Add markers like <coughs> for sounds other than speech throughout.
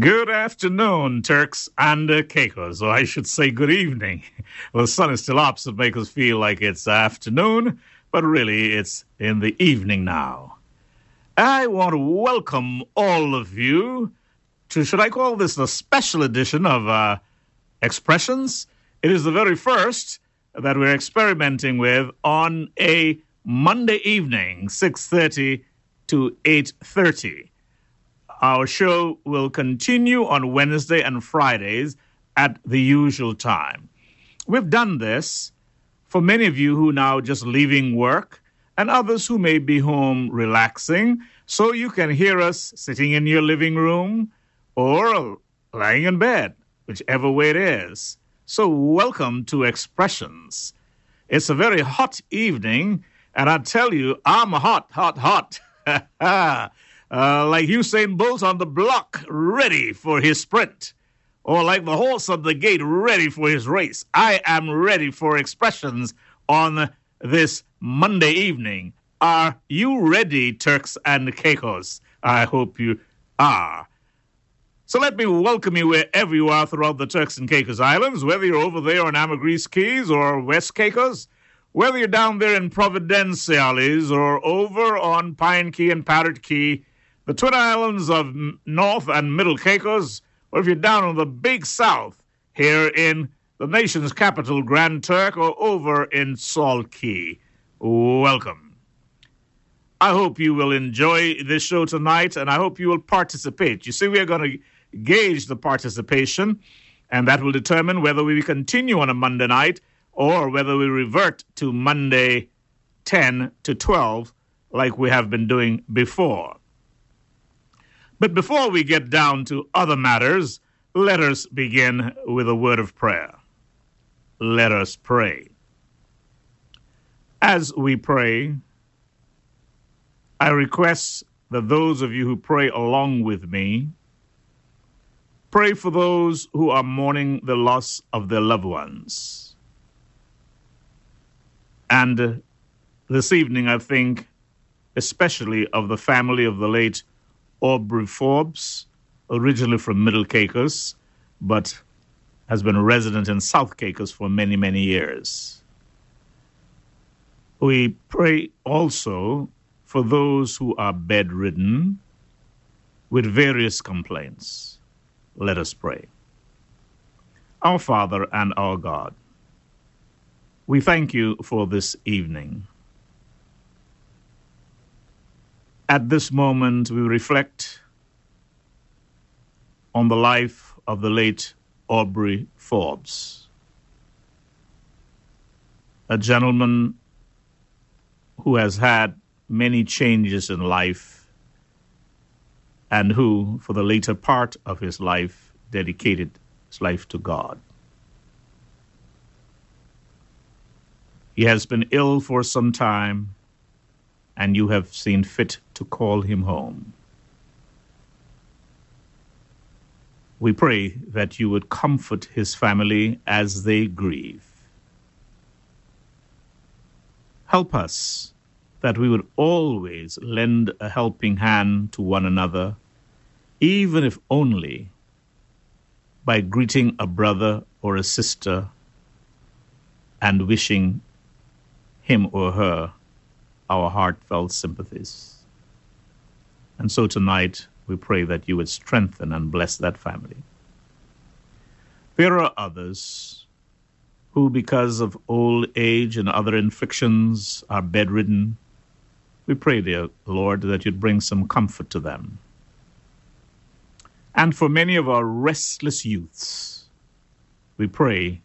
Good afternoon, Turks and uh, Caicos, or I should say good evening. <laughs> Well, the sun is still up, so it makes us feel like it's afternoon, but really it's in the evening now. I want to welcome all of you to, should I call this the special edition of uh, Expressions? It is the very first that we're experimenting with on a Monday evening, 6.30 to 8.30. Our show will continue on Wednesday and Fridays at the usual time. We've done this for many of you who are now just leaving work and others who may be home relaxing, so you can hear us sitting in your living room or lying in bed, whichever way it is. So, welcome to Expressions. It's a very hot evening, and I tell you, I'm hot, hot, hot. <laughs> uh, like Usain Bolt on the block, ready for his sprint, or like the horse on the gate, ready for his race. I am ready for expressions on this Monday evening. Are you ready, Turks and Caicos? I hope you are. So let me welcome you wherever you are throughout the Turks and Caicos Islands, whether you're over there on Ambergris Cays or West Caicos, whether you're down there in Providenciales or over on Pine Cay and Parrot Cay, the Twin Islands of North and Middle Caicos, or if you're down in the Big South here in the nation's capital, Grand Turk, or over in Salt Cay. Welcome. I hope you will enjoy this show tonight and I hope you will participate. You see, we are going to gauge the participation, and that will determine whether we continue on a Monday night or whether we revert to Monday 10 to 12 like we have been doing before. But before we get down to other matters, let us begin with a word of prayer. Let us pray. As we pray, I request that those of you who pray along with me pray for those who are mourning the loss of their loved ones. And this evening, I think especially of the family of the late Aubrey Forbes, originally from Middle Caicos, but has been a resident in South Caicos for many, many years. We pray also for those who are bedridden with various complaints. Let us pray. Our Father and our God, we thank you for this evening. At this moment, we reflect on the life of the late Aubrey Forbes, a gentleman who has had many changes in life and who, for the later part of his life, dedicated his life to God. He has been ill for some time and you have seen fit to call him home. We pray that you would comfort his family as they grieve. Help us that we would always lend a helping hand to one another, even if only by greeting a brother or a sister and wishing him or her our heartfelt sympathies. And so tonight, we pray that you would strengthen and bless that family. There are others who, because of old age and other infections, are bedridden. We pray, dear Lord, that you'd bring some comfort to them. And for many of our restless youths, we pray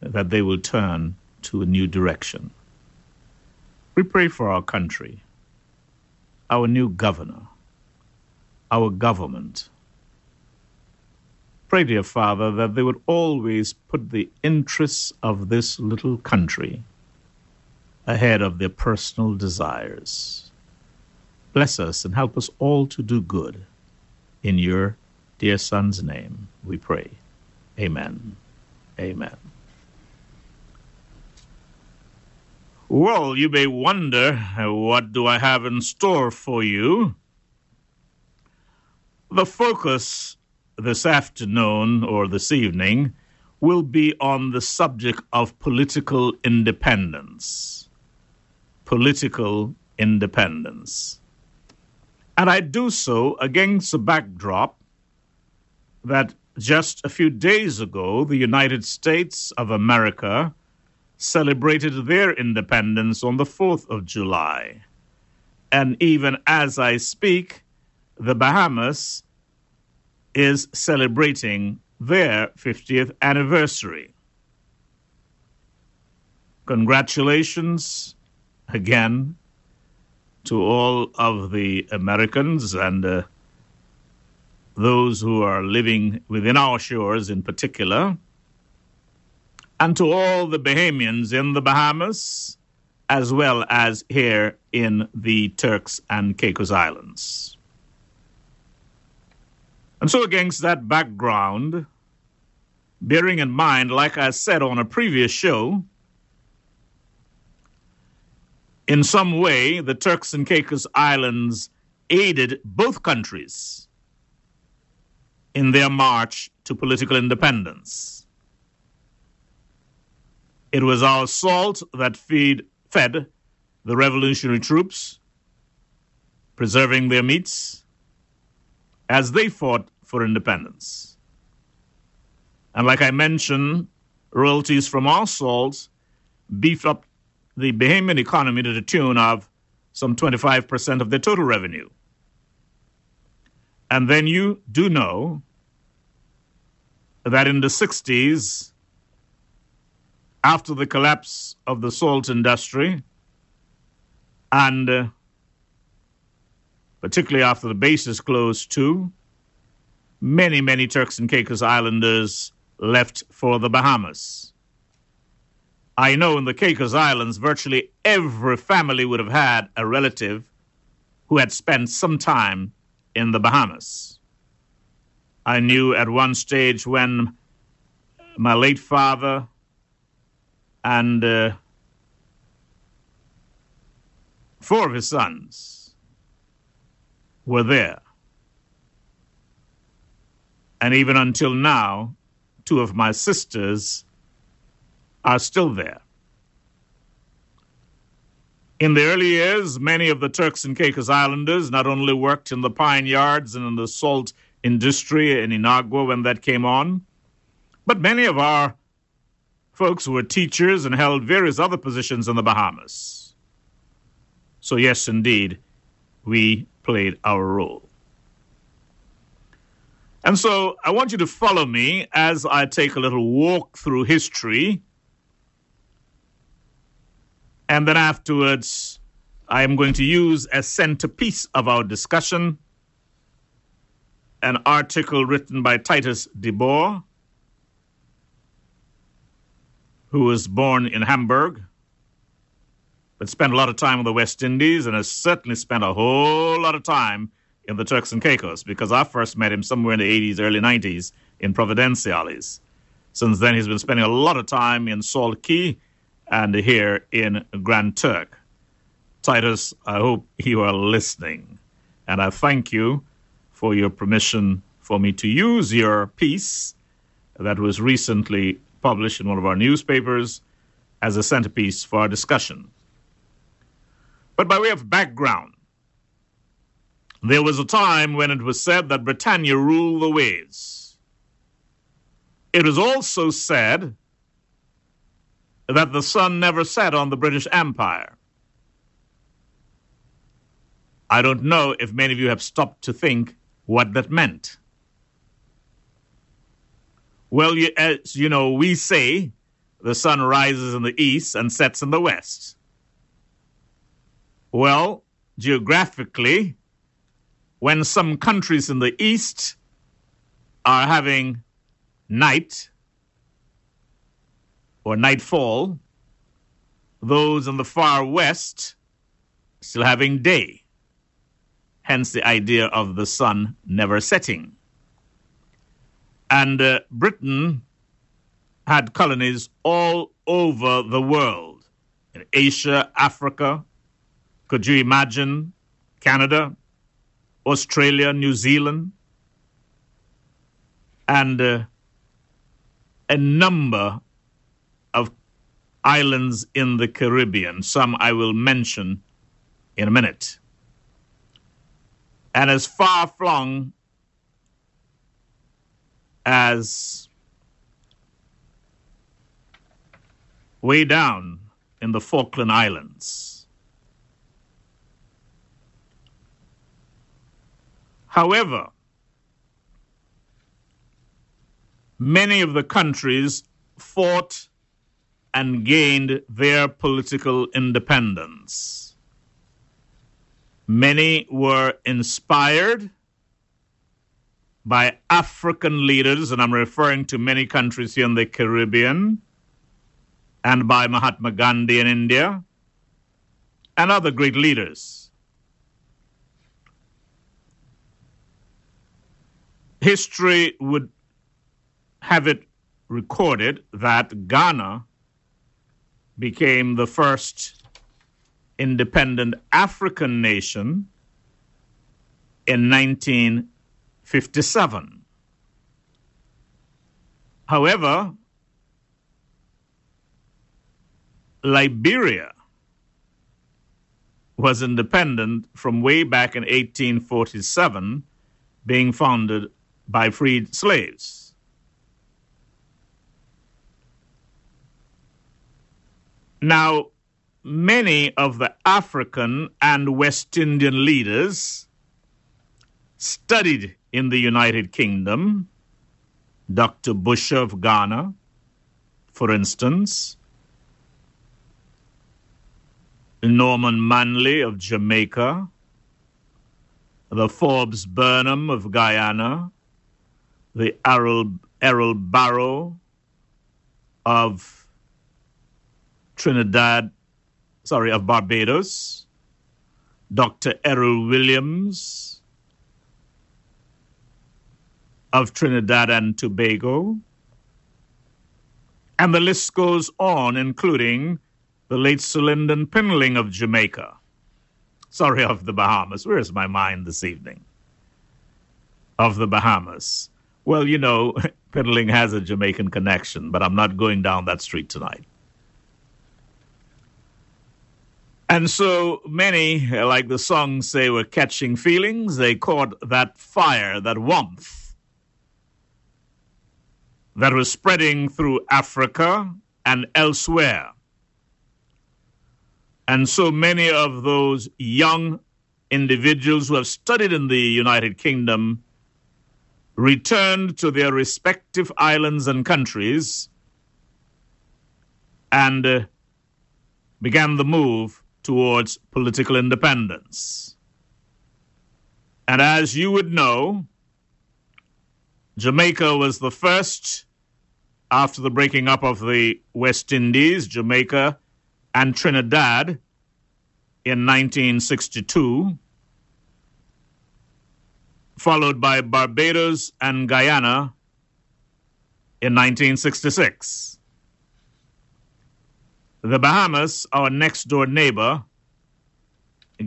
that they will turn to a new direction. We pray for our country, our new governor, our government. Pray, dear Father, that they would always put the interests of this little country ahead of their personal desires. Bless us and help us all to do good. In your dear Son's name, we pray. Amen. Amen. Well, you may wonder, uh, what do I have in store for you? The focus this afternoon or this evening will be on the subject of political independence. Political independence. And I do so against the backdrop that just a few days ago, the United States of America celebrated their independence on the 4th of July. And even as I speak, the Bahamas is celebrating their 50th anniversary. Congratulations again to all of the Americans and uh, those who are living within our shores in particular, and to all the Bahamians in the Bahamas, as well as here in the Turks and Caicos Islands. And so, against that background, bearing in mind, like I said on a previous show, in some way, the Turks and Caicos Islands aided both countries in their march to political independence. It was our salt that feed, fed the revolutionary troops, preserving their meats as they fought for independence. And like I mentioned, royalties from our salt beefed up the Bahamian economy to the tune of some 25% of their total revenue. And then you do know that in the 60s, after the collapse of the salt industry, and uh, particularly after the bases closed too, many, many Turks and Caicos Islanders left for the Bahamas. I know in the Caicos Islands, virtually every family would have had a relative who had spent some time in the Bahamas. I knew at one stage when my late father and uh, four of his sons were there. And even until now, two of my sisters are still there. In the early years, many of the Turks and Caicos Islanders not only worked in the pine yards and in the salt industry in Inagua when that came on, but many of our folks who were teachers and held various other positions in the Bahamas. So, yes, indeed, we played our role. And so I want you to follow me as I take a little walk through history and then afterwards, I am going to use as centerpiece of our discussion an article written by Titus de Boer, who was born in Hamburg, but spent a lot of time in the West Indies and has certainly spent a whole lot of time in the Turks and Caicos because I first met him somewhere in the 80s, early 90s in Providenciales. Since then, he's been spending a lot of time in Salt Cay and here in Grand Turk. Titus, I hope you are listening, and I thank you for your permission for me to use your piece that was recently published in one of our newspapers as a centerpiece for our discussion. But by way of background, there was a time when it was said that Britannia ruled the waves. It was also said that the sun never set on the British Empire. I don't know if many of you have stopped to think what that meant. Well, you, as you know, we say the sun rises in the east and sets in the west. Well, geographically, when some countries in the east are having night or nightfall, those in the far west still having day. Hence the idea of the sun never setting. And uh, Britain had colonies all over the world in Asia, Africa. Could you imagine Canada, Australia, New Zealand? and uh, a number of islands in the Caribbean. Some I will mention in a minute. And as far flung as way down in the Falkland Islands. However, many of the countries fought and gained their political independence. Many were inspired by African leaders, and I'm referring to many countries here in the Caribbean, and by Mahatma Gandhi in India, and other great leaders. History would have it recorded that Ghana became the first independent African nation in 1957. However, Liberia was independent from way back in 1847, being founded by freed slaves. Now, many of the African and West Indian leaders studied in the United Kingdom. Dr. Busia of Ghana, for instance, Norman Manley of Jamaica, the Forbes Burnham of Guyana, the Errol, Errol Barrow of Trinidad, sorry, of Barbados, Dr. Errol Williams of Trinidad and Tobago, and the list goes on, including the late Sir Lynden Pindling of Jamaica. Sorry, of the Bahamas. Where's my mind this evening? Of the Bahamas. Well, you know, <laughs> Pindling has a Jamaican connection, but I'm not going down that street tonight. And so many, like the songs say, were catching feelings. They caught that fire, that warmth that was spreading through Africa and elsewhere. And so many of those young individuals who have studied in the United Kingdom returned to their respective islands and countries and uh, began the move towards political independence. And as you would know, Jamaica was the first, after the breaking up of the West Indies, Jamaica and Trinidad in 1962, followed by Barbados and Guyana in 1966. The Bahamas, our next door neighbor,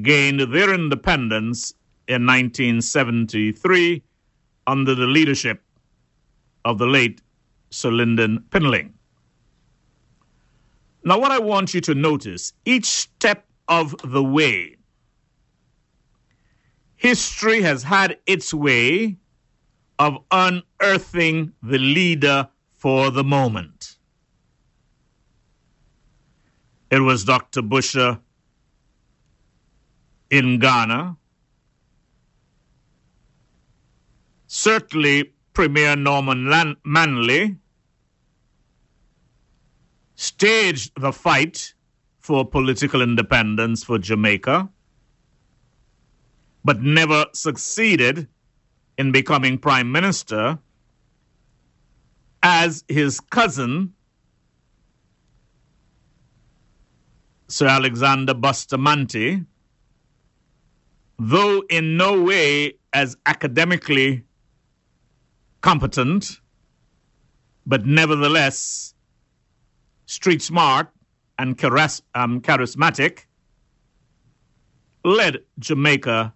gained their independence in 1973 under the leadership of the late Sir Lynden Pindling. Now, what I want you to notice each step of the way, history has had its way of unearthing the leader for the moment. It was Dr. Busia in Ghana. Certainly, Premier Norman Lan- Manley staged the fight for political independence for Jamaica, but never succeeded in becoming prime minister as his cousin, Sir Alexander Bustamante, though in no way as academically competent, but nevertheless street smart and charis- um, charismatic, led Jamaica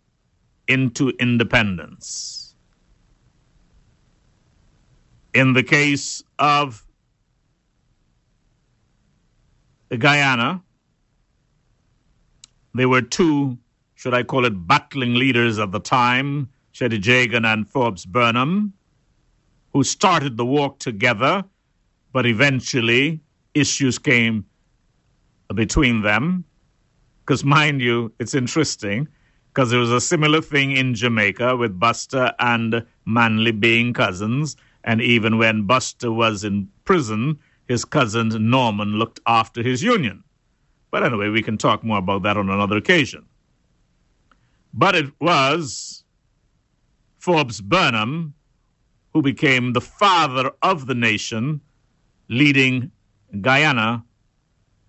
into independence. In the case of Guyana, there were two, should I call it, battling leaders at the time, Cheddi Jagan and Forbes Burnham, who started the walk together, but eventually issues came between them. Because, mind you, it's interesting because there was a similar thing in Jamaica with Buster and Manley being cousins. And even when Buster was in prison, his cousin Norman looked after his union. But anyway, we can talk more about that on another occasion. But it was Forbes Burnham who became the father of the nation, leading Guyana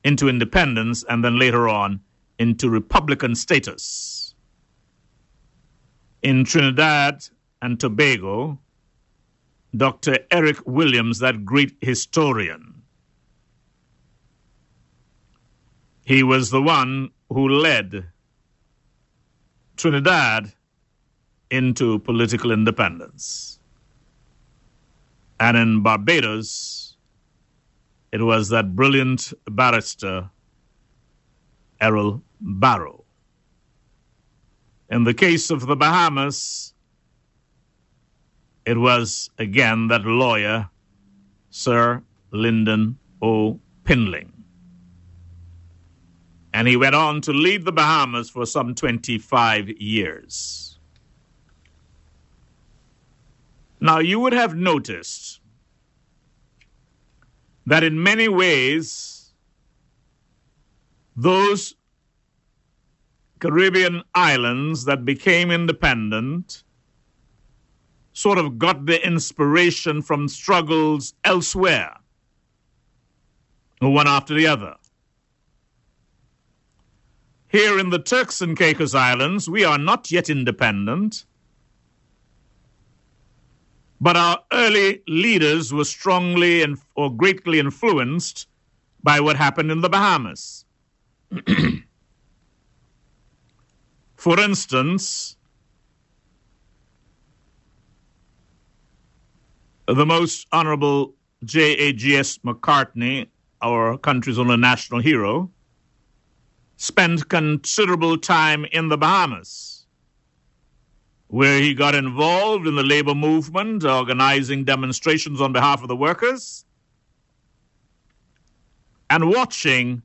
into independence and then later on into republican status. In Trinidad and Tobago, Dr. Eric Williams, that great historian, he was the one who led Trinidad into political independence. And in Barbados, it was that brilliant barrister, Errol Barrow. In the case of the Bahamas, it was again that lawyer, Sir Lynden O. Pindling. And he went on to lead the Bahamas for some 25 years. Now, you would have noticed that in many ways, those Caribbean islands that became independent sort of got their inspiration from struggles elsewhere, one after the other. Here in the Turks and Caicos Islands, we are not yet independent, but our early leaders were strongly and, or greatly influenced by what happened in the Bahamas. <clears throat> For instance, the most honorable J.A.G.S. McCartney, our country's only national hero, spent considerable time in the Bahamas, where he got involved in the labor movement, organizing demonstrations on behalf of the workers, and watching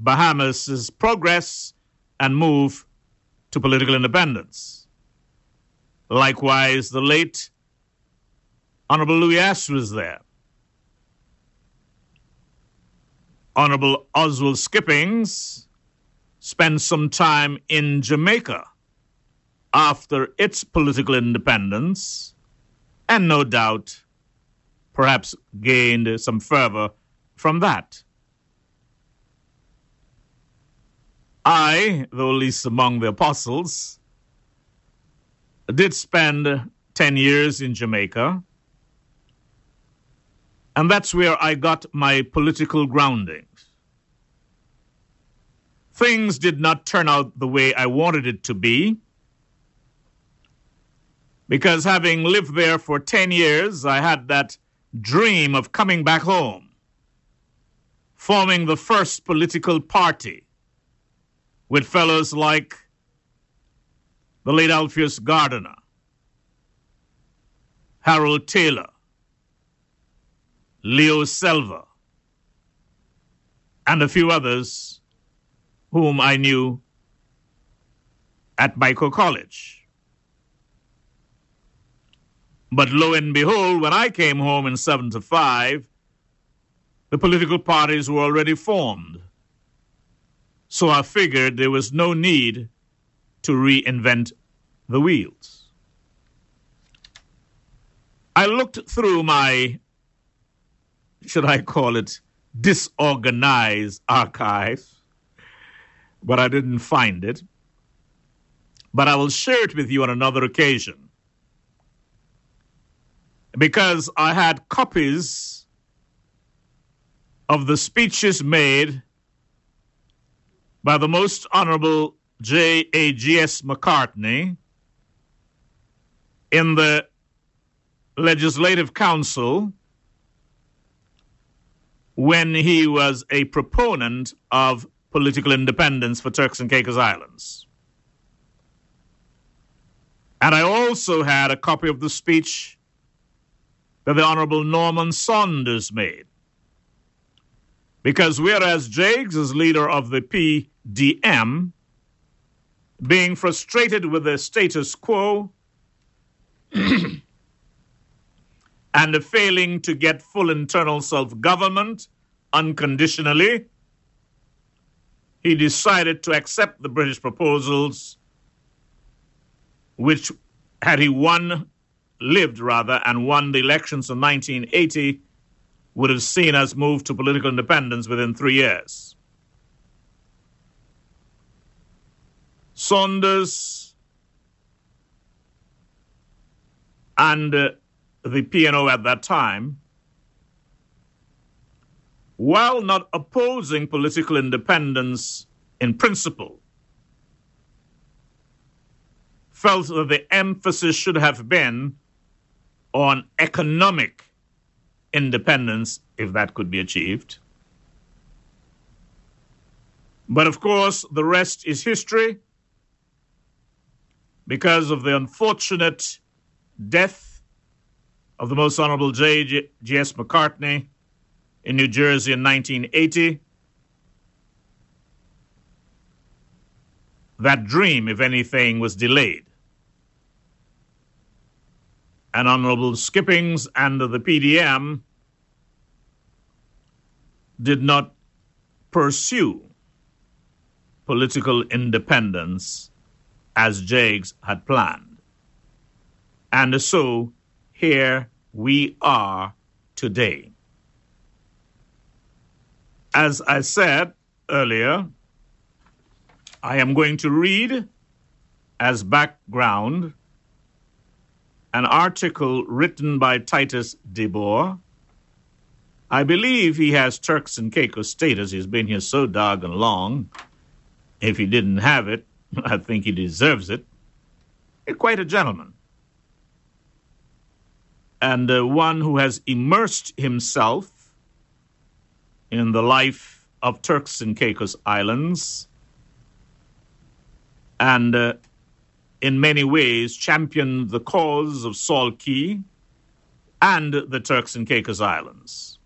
Bahamas' progress and move to political independence. Likewise, the late Honorable Louis S. was there. Honorable Oswald Skippings spent some time in Jamaica after its political independence, and no doubt perhaps gained some fervor from that. I, though least among the apostles, did spend 10 years in Jamaica and that's where I got my political groundings. Things did not turn out the way I wanted it to be. Because having lived there for 10 years, I had that dream of coming back home, forming the first political party with fellows like the late Alpheus Gardiner, Harold Taylor, Leo Selva, and a few others whom I knew at Mico College. But lo and behold, when I came home in 75, the political parties were already formed. So I figured there was no need to reinvent the wheels. I looked through my should I call it, disorganized archive, but I didn't find it. But I will share it with you on another occasion. Because I had copies of the speeches made by the Most Honorable J.A.G.S. McCartney in the Legislative Council when he was a proponent of political independence for Turks and Caicos Islands. And I also had a copy of the speech that the Honorable Norman Saunders made. Because whereas JAGS is leader of the PDM, being frustrated with the status quo <clears throat> and failing to get full internal self government unconditionally, he decided to accept the British proposals, which, had he won, lived rather, and won the elections in 1980, would have seen us move to political independence within three years. Saunders and uh, the PNP at that time, while not opposing political independence in principle, felt that the emphasis should have been on economic independence if that could be achieved. But of course, the rest is history because of the unfortunate death of the Most Honorable J.G.S. McCartney in New Jersey in 1980. That dream, if anything, was delayed. And Honorable Skippings and the PDM did not pursue political independence as JAGS had planned. And so here we are today. As I said earlier, I am going to read as background an article written by Titus DeBoer. I believe he has Turks and Caicos status. He's been here so doggone long. If he didn't have it, <laughs> I think he deserves it. He's quite a gentleman. And uh, one who has immersed himself in the life of Turks and Caicos Islands and uh, in many ways championed the cause of Salt Cay and the Turks and Caicos Islands.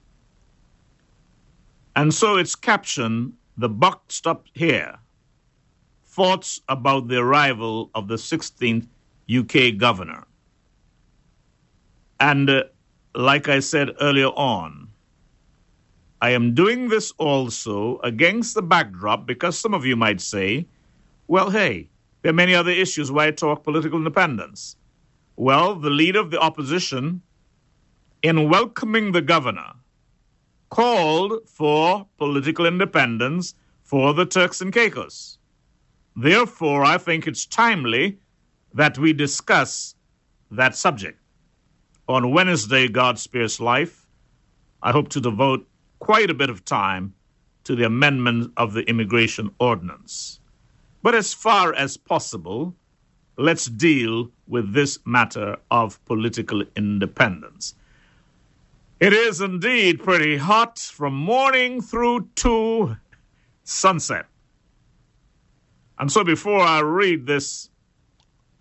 And so its caption, The Buck Stopped Here, thoughts about the arrival of the 16th UK governor. And uh, like I said earlier on, I am doing this also against the backdrop because some of you might say, well, hey, there are many other issues why I talk political independence. Well, the leader of the opposition, in welcoming the governor, called for political independence for the Turks and Caicos. Therefore, I think it's timely that we discuss that subject. On Wednesday, God Spares Life, I hope to devote quite a bit of time to the amendment of the immigration ordinance. But as far as possible, let's deal with this matter of political independence. It is indeed pretty hot from morning through to sunset. And so before I read this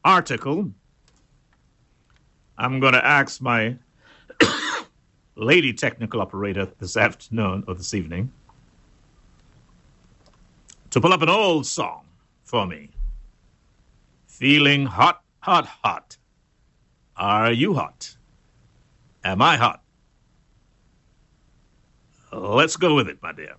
article, I'm going to ask my <coughs> lady technical operator this afternoon or this evening to pull up an old song for me. Feeling hot, hot, hot. Are you hot? Am I hot? Let's go with it, my dear.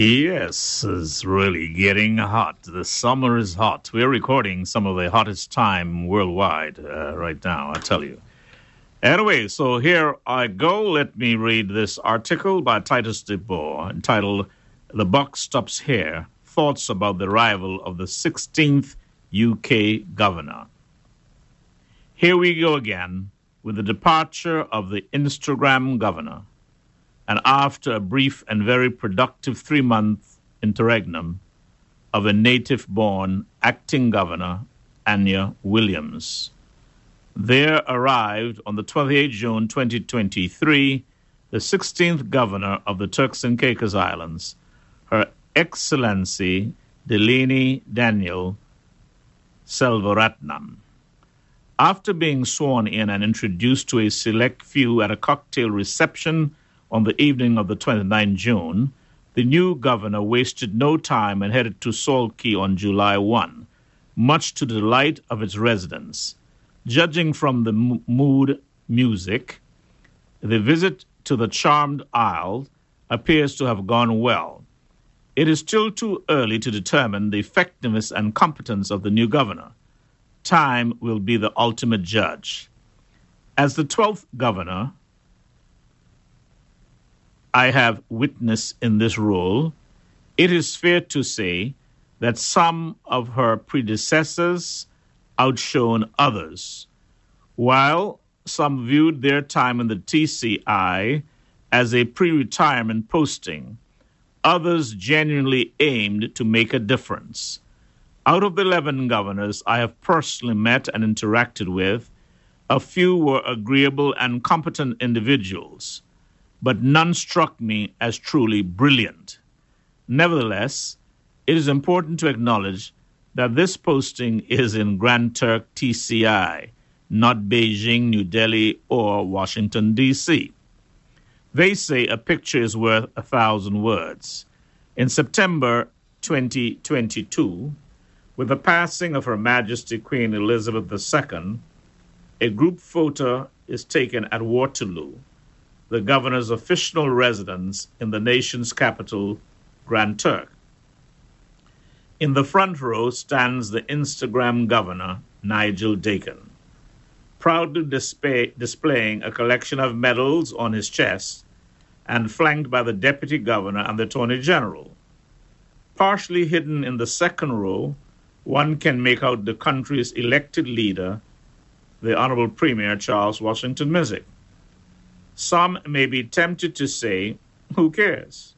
Yes, it's really getting hot. The summer is hot. We're recording some of the hottest time worldwide uh, right now, I tell you. Anyway, so here I go. Let me read this article by Titus DeBoer entitled The Buck Stops Here Thoughts about the Arrival of the 16th UK Governor. Here we go again with the departure of the Instagram governor and after a brief and very productive three month interregnum of a native born acting governor, Anya Williams. There arrived on the 28th June 2023 the 16th governor of the Turks and Caicos Islands, Her Excellency Dileeni Daniel Selvaratnam. After being sworn in and introduced to a select few at a cocktail reception on the evening of the 29th June, the new governor wasted no time and headed to Salt Cay on July 1, much to the delight of its residents. Judging from the m- mood music, the visit to the charmed isle appears to have gone well. It is still too early to determine the effectiveness and competence of the new governor. Time will be the ultimate judge. As the 12th governor, I have witnessed in this role, it is fair to say that some of her predecessors outshone others, while some viewed their time in the TCI as a pre retirement posting. Others genuinely aimed to make a difference. Out of the 11 governors I have personally met and interacted with, a few were agreeable and competent individuals but none struck me as truly brilliant. Nevertheless, it is important to acknowledge that this posting is in Grand Turk TCI, not Beijing, New Delhi, or Washington, D.C. They say a picture is worth a thousand words. In September 2022, with the passing of Her Majesty Queen Elizabeth II, a group photo is taken at Waterloo the governor's official residence in the nation's capital, Grand Turk. In the front row stands the Instagram governor, Nigel Dakin, proudly display, displaying a collection of medals on his chest and flanked by the deputy governor and the attorney general. Partially hidden in the second row, one can make out the country's elected leader, the Honorable Premier Charles Washington Misick. Some may be tempted to say, who cares?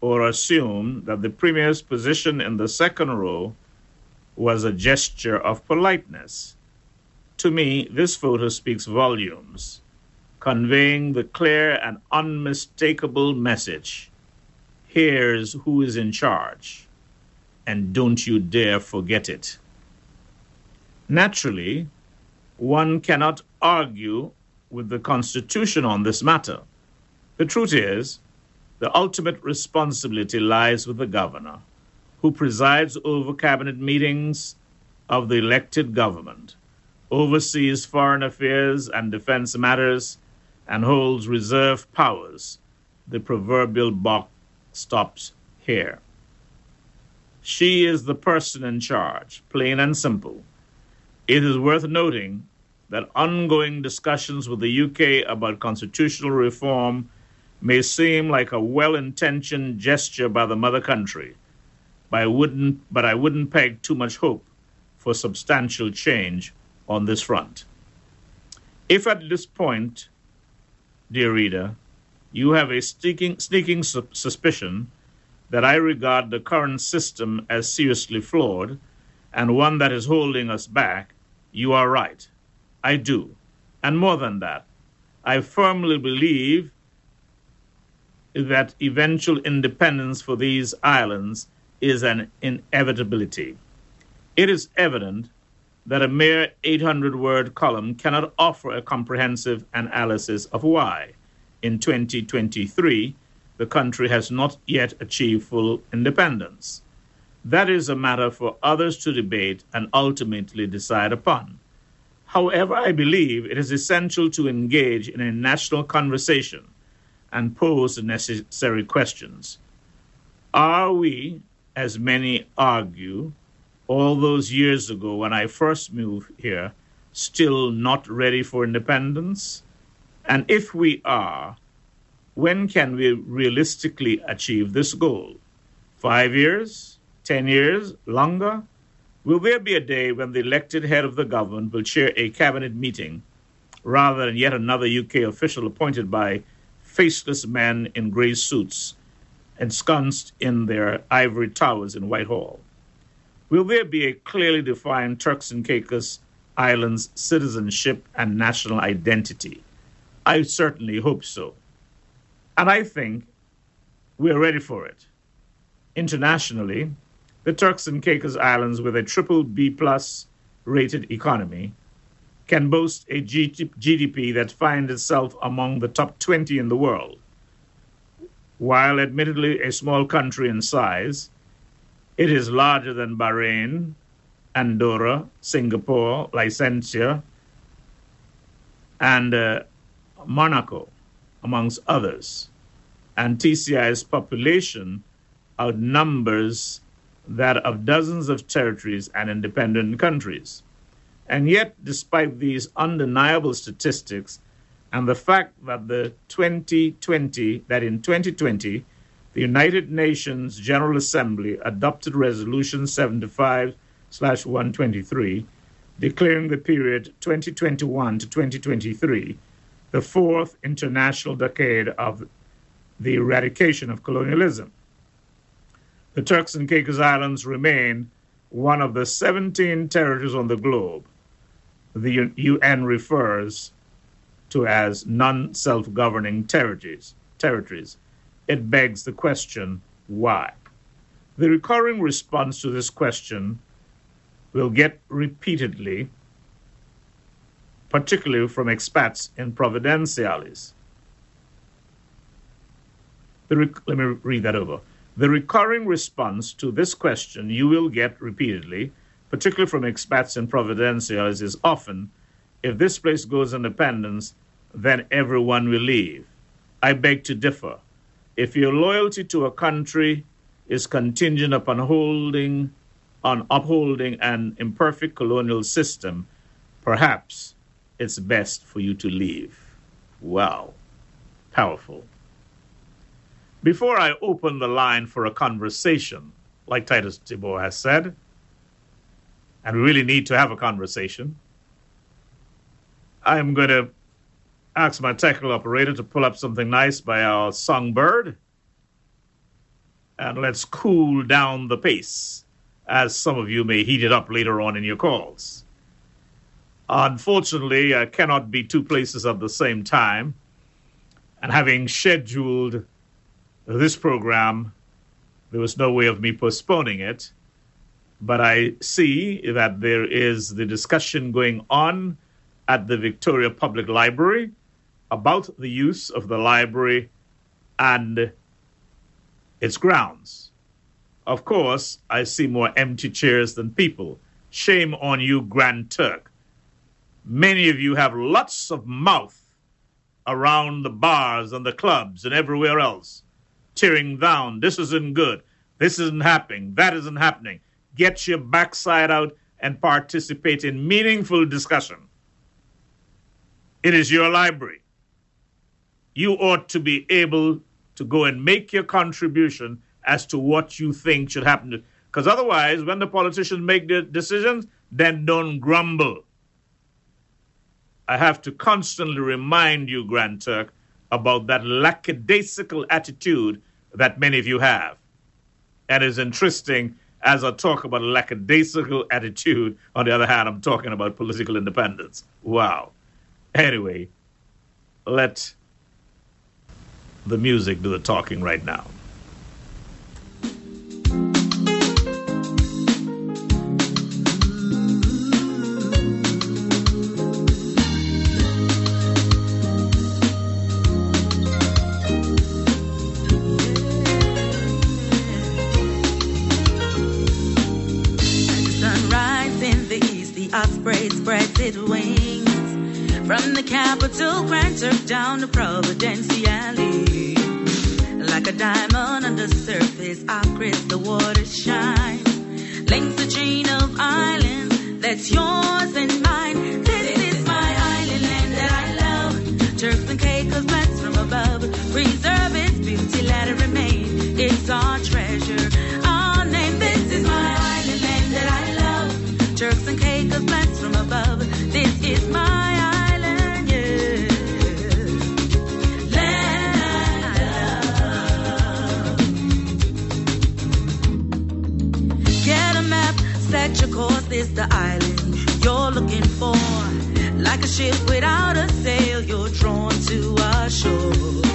Or assume that the Premier's position in the second row was a gesture of politeness. To me, this photo speaks volumes, conveying the clear and unmistakable message here's who is in charge, and don't you dare forget it. Naturally, one cannot argue with the Constitution on this matter. The truth is, the ultimate responsibility lies with the governor, who presides over cabinet meetings of the elected government, oversees foreign affairs and defense matters, and holds reserve powers. The proverbial buck stops here. She is the person in charge, plain and simple. It is worth noting that ongoing discussions with the UK about constitutional reform may seem like a well intentioned gesture by the mother country, but I, wouldn't, but I wouldn't peg too much hope for substantial change on this front. If at this point, dear reader, you have a sneaking, sneaking su- suspicion that I regard the current system as seriously flawed and one that is holding us back, you are right. I do. And more than that, I firmly believe that eventual independence for these islands is an inevitability. It is evident that a mere 800 word column cannot offer a comprehensive analysis of why, in 2023, the country has not yet achieved full independence. That is a matter for others to debate and ultimately decide upon. However, I believe it is essential to engage in a national conversation and pose the necessary questions. Are we, as many argue, all those years ago when I first moved here, still not ready for independence? And if we are, when can we realistically achieve this goal? Five years? Ten years? Longer? Will there be a day when the elected head of the government will chair a cabinet meeting rather than yet another UK official appointed by faceless men in grey suits ensconced in their ivory towers in Whitehall? Will there be a clearly defined Turks and Caicos Islands citizenship and national identity? I certainly hope so. And I think we're ready for it. Internationally, the Turks and Caicos Islands, with a triple B plus rated economy, can boast a GDP that finds itself among the top 20 in the world. While admittedly a small country in size, it is larger than Bahrain, Andorra, Singapore, Liechtenstein, and uh, Monaco, amongst others. And TCI's population outnumbers that of dozens of territories and independent countries. And yet, despite these undeniable statistics and the fact that the 2020 that in 2020 the United Nations General Assembly adopted Resolution 75 123, declaring the period 2021 to 2023 the fourth international decade of the eradication of colonialism. The Turks and Caicos Islands remain one of the 17 territories on the globe the UN refers to as non self governing territories. territories it begs the question why? The recurring response to this question will get repeatedly, particularly from expats in Providenciales. Rec- let me read that over. The recurring response to this question you will get repeatedly, particularly from expats in Providenciales, is often if this place goes independence, then everyone will leave. I beg to differ if your loyalty to a country is contingent upon holding on upholding an imperfect colonial system, perhaps it's best for you to leave. Wow. Powerful. Before I open the line for a conversation, like Titus DeBoer has said, and we really need to have a conversation, I'm going to ask my technical operator to pull up something nice by our songbird. And let's cool down the pace, as some of you may heat it up later on in your calls. Unfortunately, I cannot be two places at the same time. And having scheduled this program, there was no way of me postponing it. But I see that there is the discussion going on at the Victoria Public Library about the use of the library and its grounds. Of course, I see more empty chairs than people. Shame on you, Grand Turk. Many of you have lots of mouth around the bars and the clubs and everywhere else, tearing down. This isn't good. This isn't happening. That isn't happening. Get your backside out and participate in meaningful discussion. It is your library you ought to be able to go and make your contribution as to what you think should happen. Because otherwise, when the politicians make their decisions, then don't grumble. I have to constantly remind you, Grand Turk, about that lackadaisical attitude that many of you have. And it's interesting as I talk about a lackadaisical attitude. On the other hand, I'm talking about political independence. Wow. Anyway, let the music do the talking right now. Ship without a sail, you're drawn to our shore.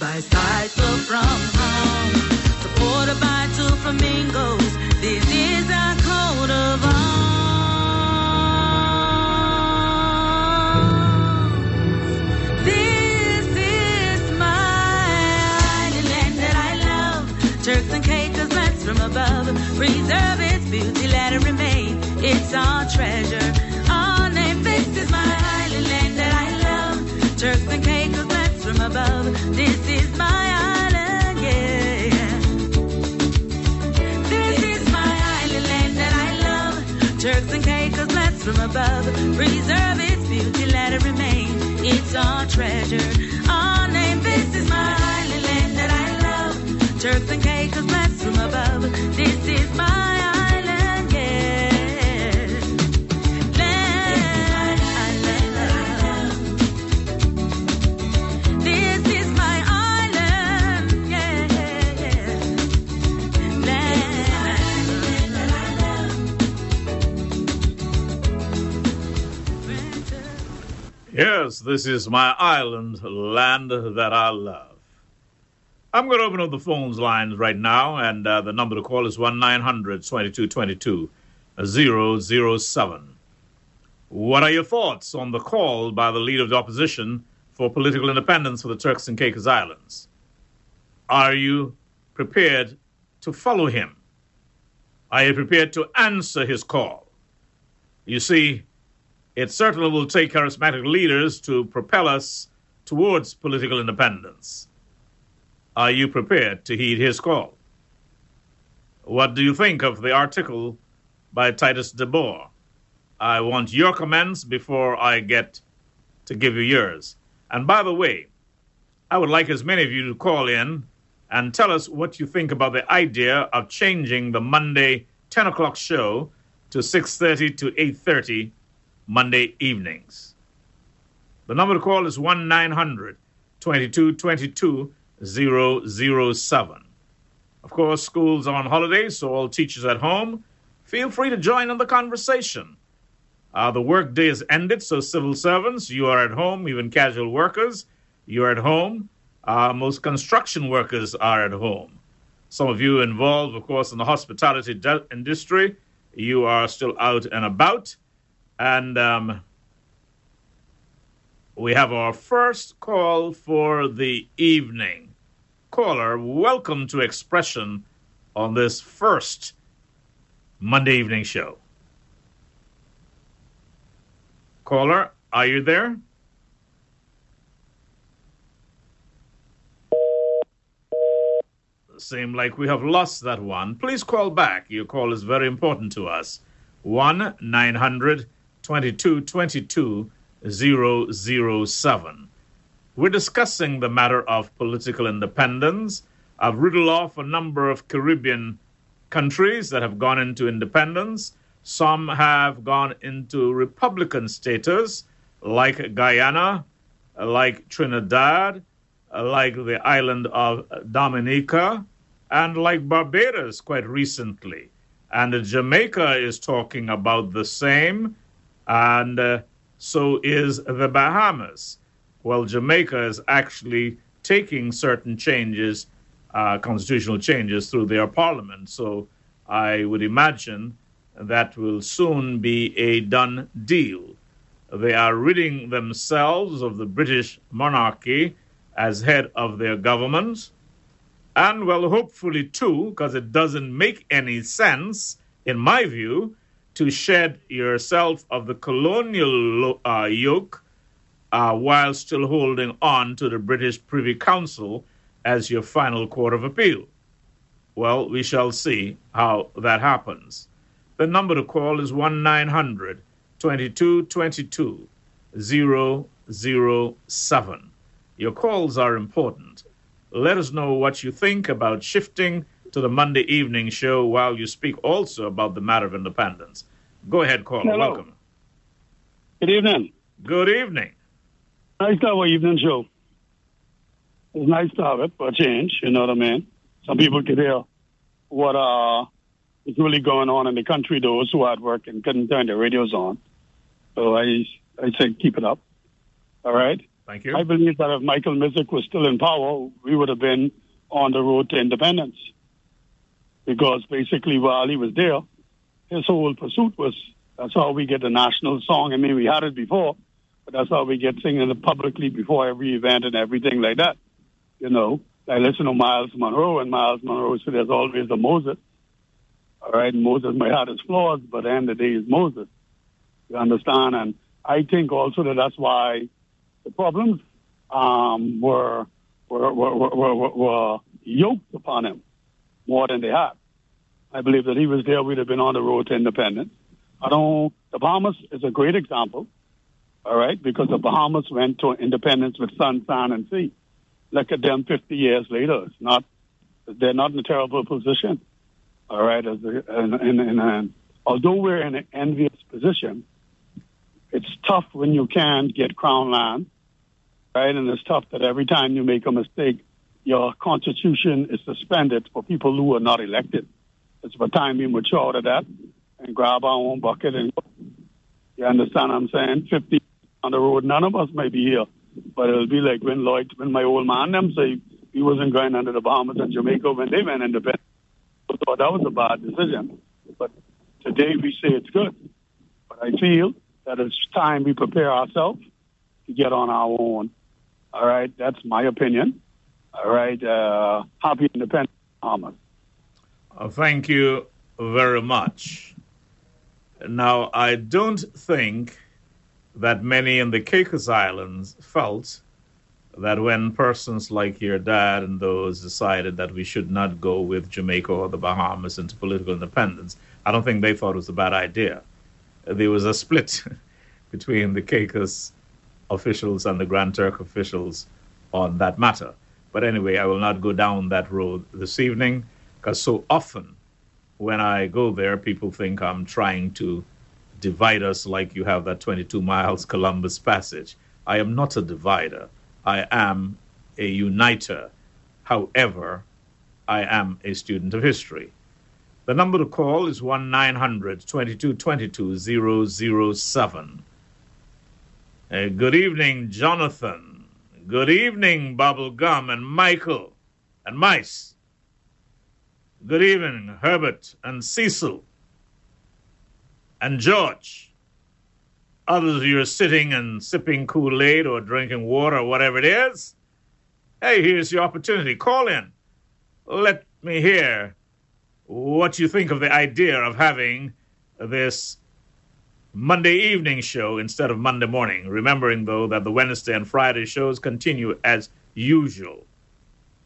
By cyclone from home, supported by two flamingos. This is our coat of arms. This is my island land that I love. Turks and Caicos, blessed from above. Preserve its beauty, let it remain. It's our treasure, our name. This is my island land that I love. Turks and Caicos, blessed from above. This is my island, yeah. This is my island land that I love. Turks and Caicos, blessed from above. Preserve its beauty, let it remain. It's our treasure, our name. This is my island land that I love. Turks and Caicos, blessed from above. This is my island, land that I love. I'm going to open up the phones lines right now, and uh, the number to call is 1 900 2222 007. What are your thoughts on the call by the leader of the opposition for political independence for the Turks and Caicos Islands? Are you prepared to follow him? Are you prepared to answer his call? You see, it certainly will take charismatic leaders to propel us towards political independence. Are you prepared to heed his call? What do you think of the article by Titus DeBoer? I want your comments before I get to give you yours. And by the way, I would like as many of you to call in and tell us what you think about the idea of changing the Monday 10 o'clock show to 6.30 to 8.30 Monday evenings. The number to call is 1 900 2222 007. Of course, school's are on holiday, so all teachers at home, feel free to join in the conversation. Uh, the workday is ended, so civil servants, you are at home, even casual workers, you are at home. Uh, most construction workers are at home. Some of you involved, of course, in the hospitality de- industry, you are still out and about. And um, we have our first call for the evening. Caller, welcome to Expression on this first Monday evening show. Caller, are you there? Seem like we have lost that one. Please call back. Your call is very important to us. 1 900 2222 007. We're discussing the matter of political independence. I've riddled off a number of Caribbean countries that have gone into independence. Some have gone into Republican status, like Guyana, like Trinidad, like the island of Dominica and like Barbados quite recently. And Jamaica is talking about the same, and uh, so is the Bahamas. Well, Jamaica is actually taking certain changes, uh, constitutional changes, through their parliament. So I would imagine that will soon be a done deal. They are ridding themselves of the British monarchy as head of their government. And, well, hopefully, too, because it doesn't make any sense, in my view, to shed yourself of the colonial uh, yoke uh, while still holding on to the British Privy Council as your final court of appeal. Well, we shall see how that happens. The number to call is 1 900 2222 007. Your calls are important. Let us know what you think about shifting to the Monday evening show while you speak also about the matter of independence. Go ahead, caller. Hello. Welcome. Good evening. Good evening. Nice to have an evening show. It's nice to have it for a change, you know what I mean? Some people could hear what uh, is really going on in the country, those who are at work and couldn't turn their radios on. So I, I say keep it up. All right? Thank you. I believe that if Michael Misick was still in power, we would have been on the road to independence. Because basically, while he was there, his whole pursuit was that's how we get the national song. I mean, we had it before, but that's how we get singing it publicly before every event and everything like that. You know, I listen to Myles Munroe, and Myles Munroe said there's always a Moses. All right, Moses might have his flaws, but at the end of the day, is Moses. You understand? And I think also that that's why the problems um, were, were, were, were, were, were yoked upon him more than they had. I believe that he was there, we'd have been on the road to independence. I don't, the Bahamas is a great example, all right, because the Bahamas went to independence with sun, sand, and sea. Look at them 50 years later. It's not, they're not in a terrible position, all right, as a, and, and, and, and although we're in an envious position, it's tough when you can't get crown land, right? And it's tough that every time you make a mistake, your constitution is suspended for people who are not elected. It's about time we mature of that and grab our own bucket and go. You understand what I'm saying? 50 on the road, none of us may be here, but it'll be like when Lloyd, when my old man them say he wasn't going under the Bahamas and Jamaica when they went independent. Thought that was a bad decision. But today we say it's good. But I feel that it's time we prepare ourselves to get on our own. All right, that's my opinion. All right, uh, happy independence, Bahamas. Uh, thank you very much. Now, I don't think that many in the Caicos Islands felt that when persons like your dad and those decided that we should not go with Jamaica or the Bahamas into political independence, I don't think they thought it was a bad idea. There was a split <laughs> between the Caicos officials and the Grand Turk officials on that matter. But anyway, I will not go down that road this evening because so often when I go there, people think I'm trying to divide us like you have that 22 miles Columbus Passage. I am not a divider. I am a uniter. However, I am a student of history. The number to call is 1 900 2222 007. Uh, good evening, Jonathan. Good evening, Bubblegum and Michael and Mice. Good evening, Herbert and Cecil and George. Others of you are sitting and sipping Kool Aid or drinking water or whatever it is. Hey, here's your opportunity. Call in. Let me hear what you think of the idea of having this Monday evening show instead of Monday morning. Remembering, though, that the Wednesday and Friday shows continue as usual.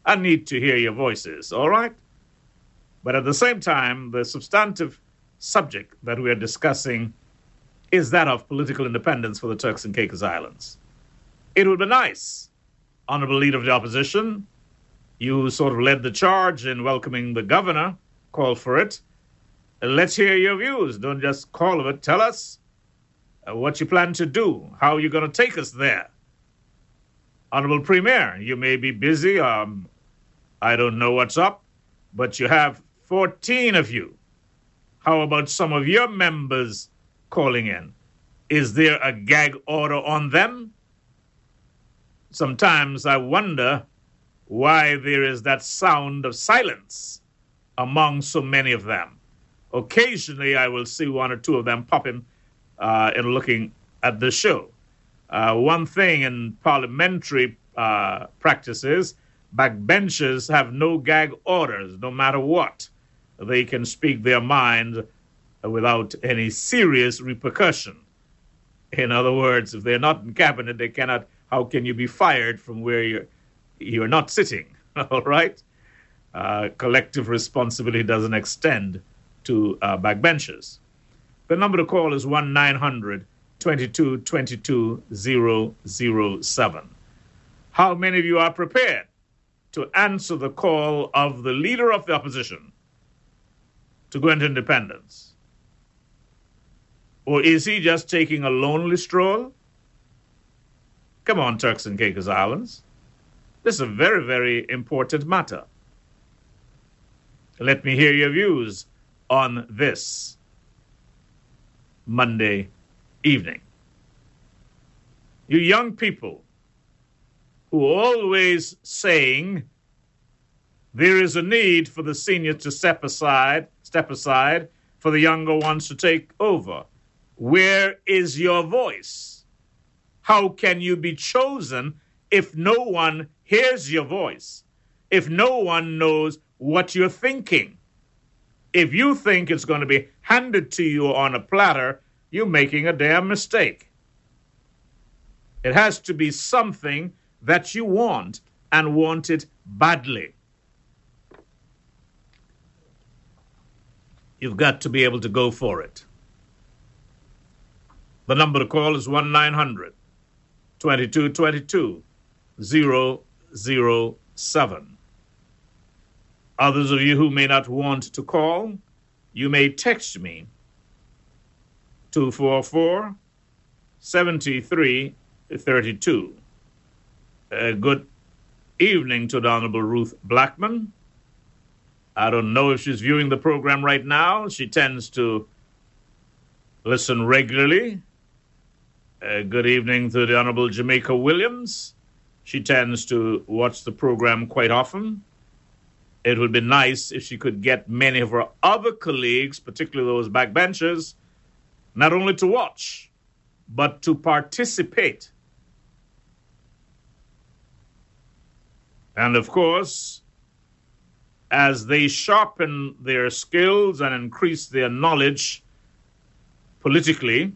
I need to hear your voices, all right? But at the same time, the substantive subject that we are discussing is that of political independence for the Turks and Caicos Islands. It would be nice, Honorable Leader of the Opposition, you sort of led the charge in welcoming the governor, called for it. Let's hear your views. Don't just call it. Tell us uh, what you plan to do, how you're going to take us there. Honorable Premier, you may be busy. Um, I don't know what's up, but you have 14 of you. How about some of your members calling in? Is there a gag order on them? Sometimes I wonder why there is that sound of silence among so many of them. Occasionally, I will see one or two of them popping uh, and looking at the show. Uh, one thing in parliamentary uh, practices, backbenchers have no gag orders, no matter what. They can speak their mind without any serious repercussion. In other words, if they're not in cabinet, they cannot. How can you be fired from where you're you're not sitting? <laughs> All right. Uh, collective responsibility doesn't extend to uh, backbenchers. The number to call is one nine hundred twenty two twenty two zero zero seven. How many of you are prepared to answer the call of the leader of the opposition to go into independence? Or is he just taking a lonely stroll? Come on, Turks and Caicos Islands. This is a very, very important matter. Let me hear your views on this Monday evening. You young people who always saying there is a need for the senior to step aside, step aside for the younger ones to take over. Where is your voice? How can you be chosen if no one hears your voice? If no one knows what you're thinking? If you think it's going to be handed to you on a platter, you're making a damn mistake. It has to be something that you want and want it badly. You've got to be able to go for it. The number to call is 1 900 2222 007. Others of you who may not want to call, you may text me 244 7332. A uh, good evening to the Honorable Ruth Blackman. I don't know if she's viewing the program right now. She tends to listen regularly uh, good evening to the Honorable Jamaica Williams. She tends to watch the program quite often. It would be nice if she could get many of her other colleagues, particularly those backbenchers, not only to watch, but to participate. And of course, as they sharpen their skills and increase their knowledge politically,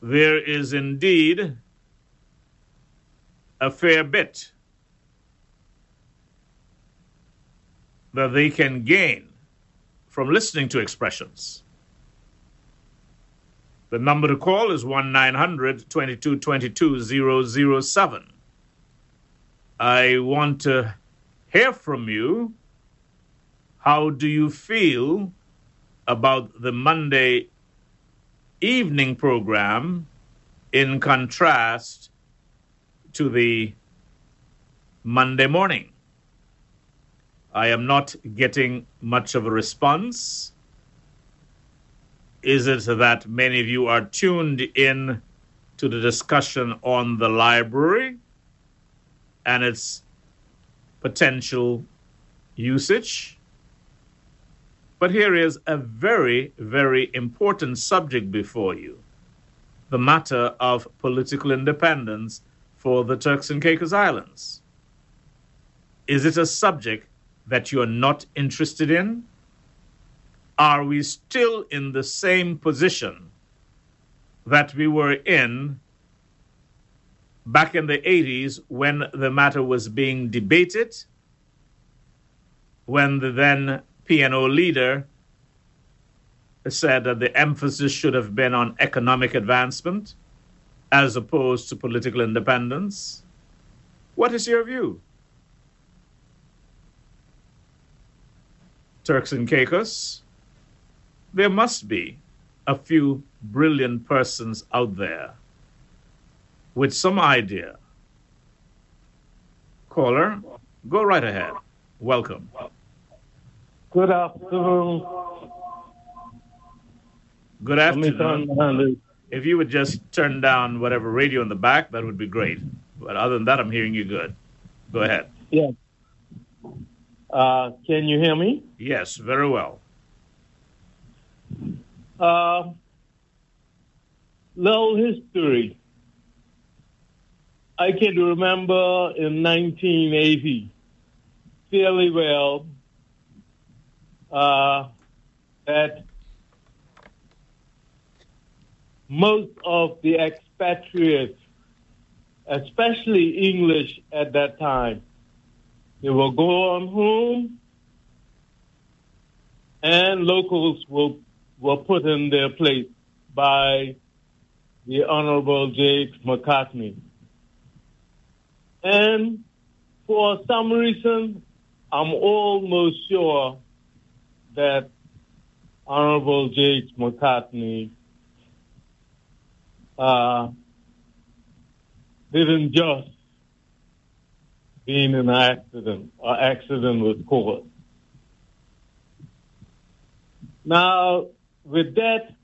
there is indeed a fair bit that they can gain from listening to expressions. The number to call is 1 900 2222 007. I want to hear from you. How do you feel about the Monday evening program in contrast to the Monday morning. I am not getting much of a response. Is it that many of you are tuned in to the discussion on the library and its potential usage? But here is a very, very important subject before you the matter of political independence for the Turks and Caicos Islands. Is it a subject that you're not interested in? Are we still in the same position that we were in back in the 80s when the matter was being debated? When the then PNP leader said that the emphasis should have been on economic advancement as opposed to political independence. What is your view? Turks and Caicos, there must be a few brilliant persons out there with some idea. Caller, go right ahead. Welcome. Good afternoon. Good afternoon. turn down the- If you would just turn down whatever radio in the back, that would be great. But other than that, I'm hearing you good. Go ahead. Yeah. Uh, can you hear me? Yes, very well. Uh, little history. I can remember in 1980 fairly well uh, that most of the expatriates, especially English at that time, they will go on home and locals will were put in their place by the Honorable JAGS McCartney. And for some reason, I'm almost sure that Honorable JAGS McCartney uh, didn't just be in an accident or accident was caused. Now, with that,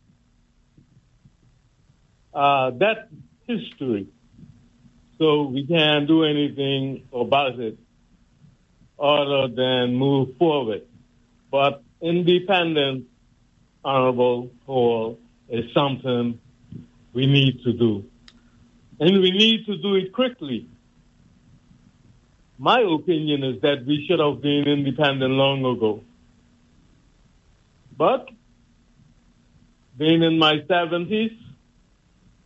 uh, that history, so we can't do anything about it other than move forward. But independence, Honorable Hall, is something we need to do. And we need to do it quickly. My opinion is that we should have been independent long ago. But being in my 70s,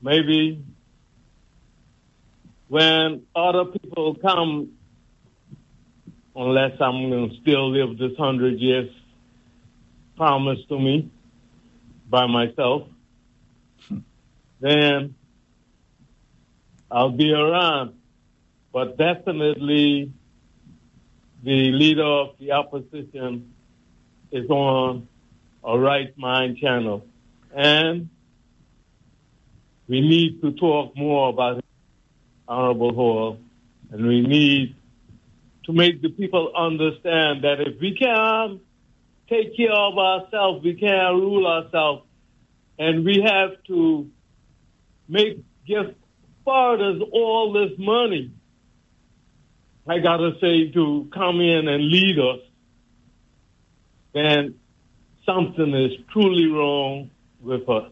maybe when other people come, unless I'm going to still live this 100 years promised to me by myself, <laughs> then I'll be around. But definitely the leader of the opposition is on a right mind channel. And we need to talk more about Honorable Hall. And we need to make the people understand that if we can't take care of ourselves, we can't rule ourselves. And we have to make give fathers all this money. I gotta say to come in and lead us, then something is truly wrong with us.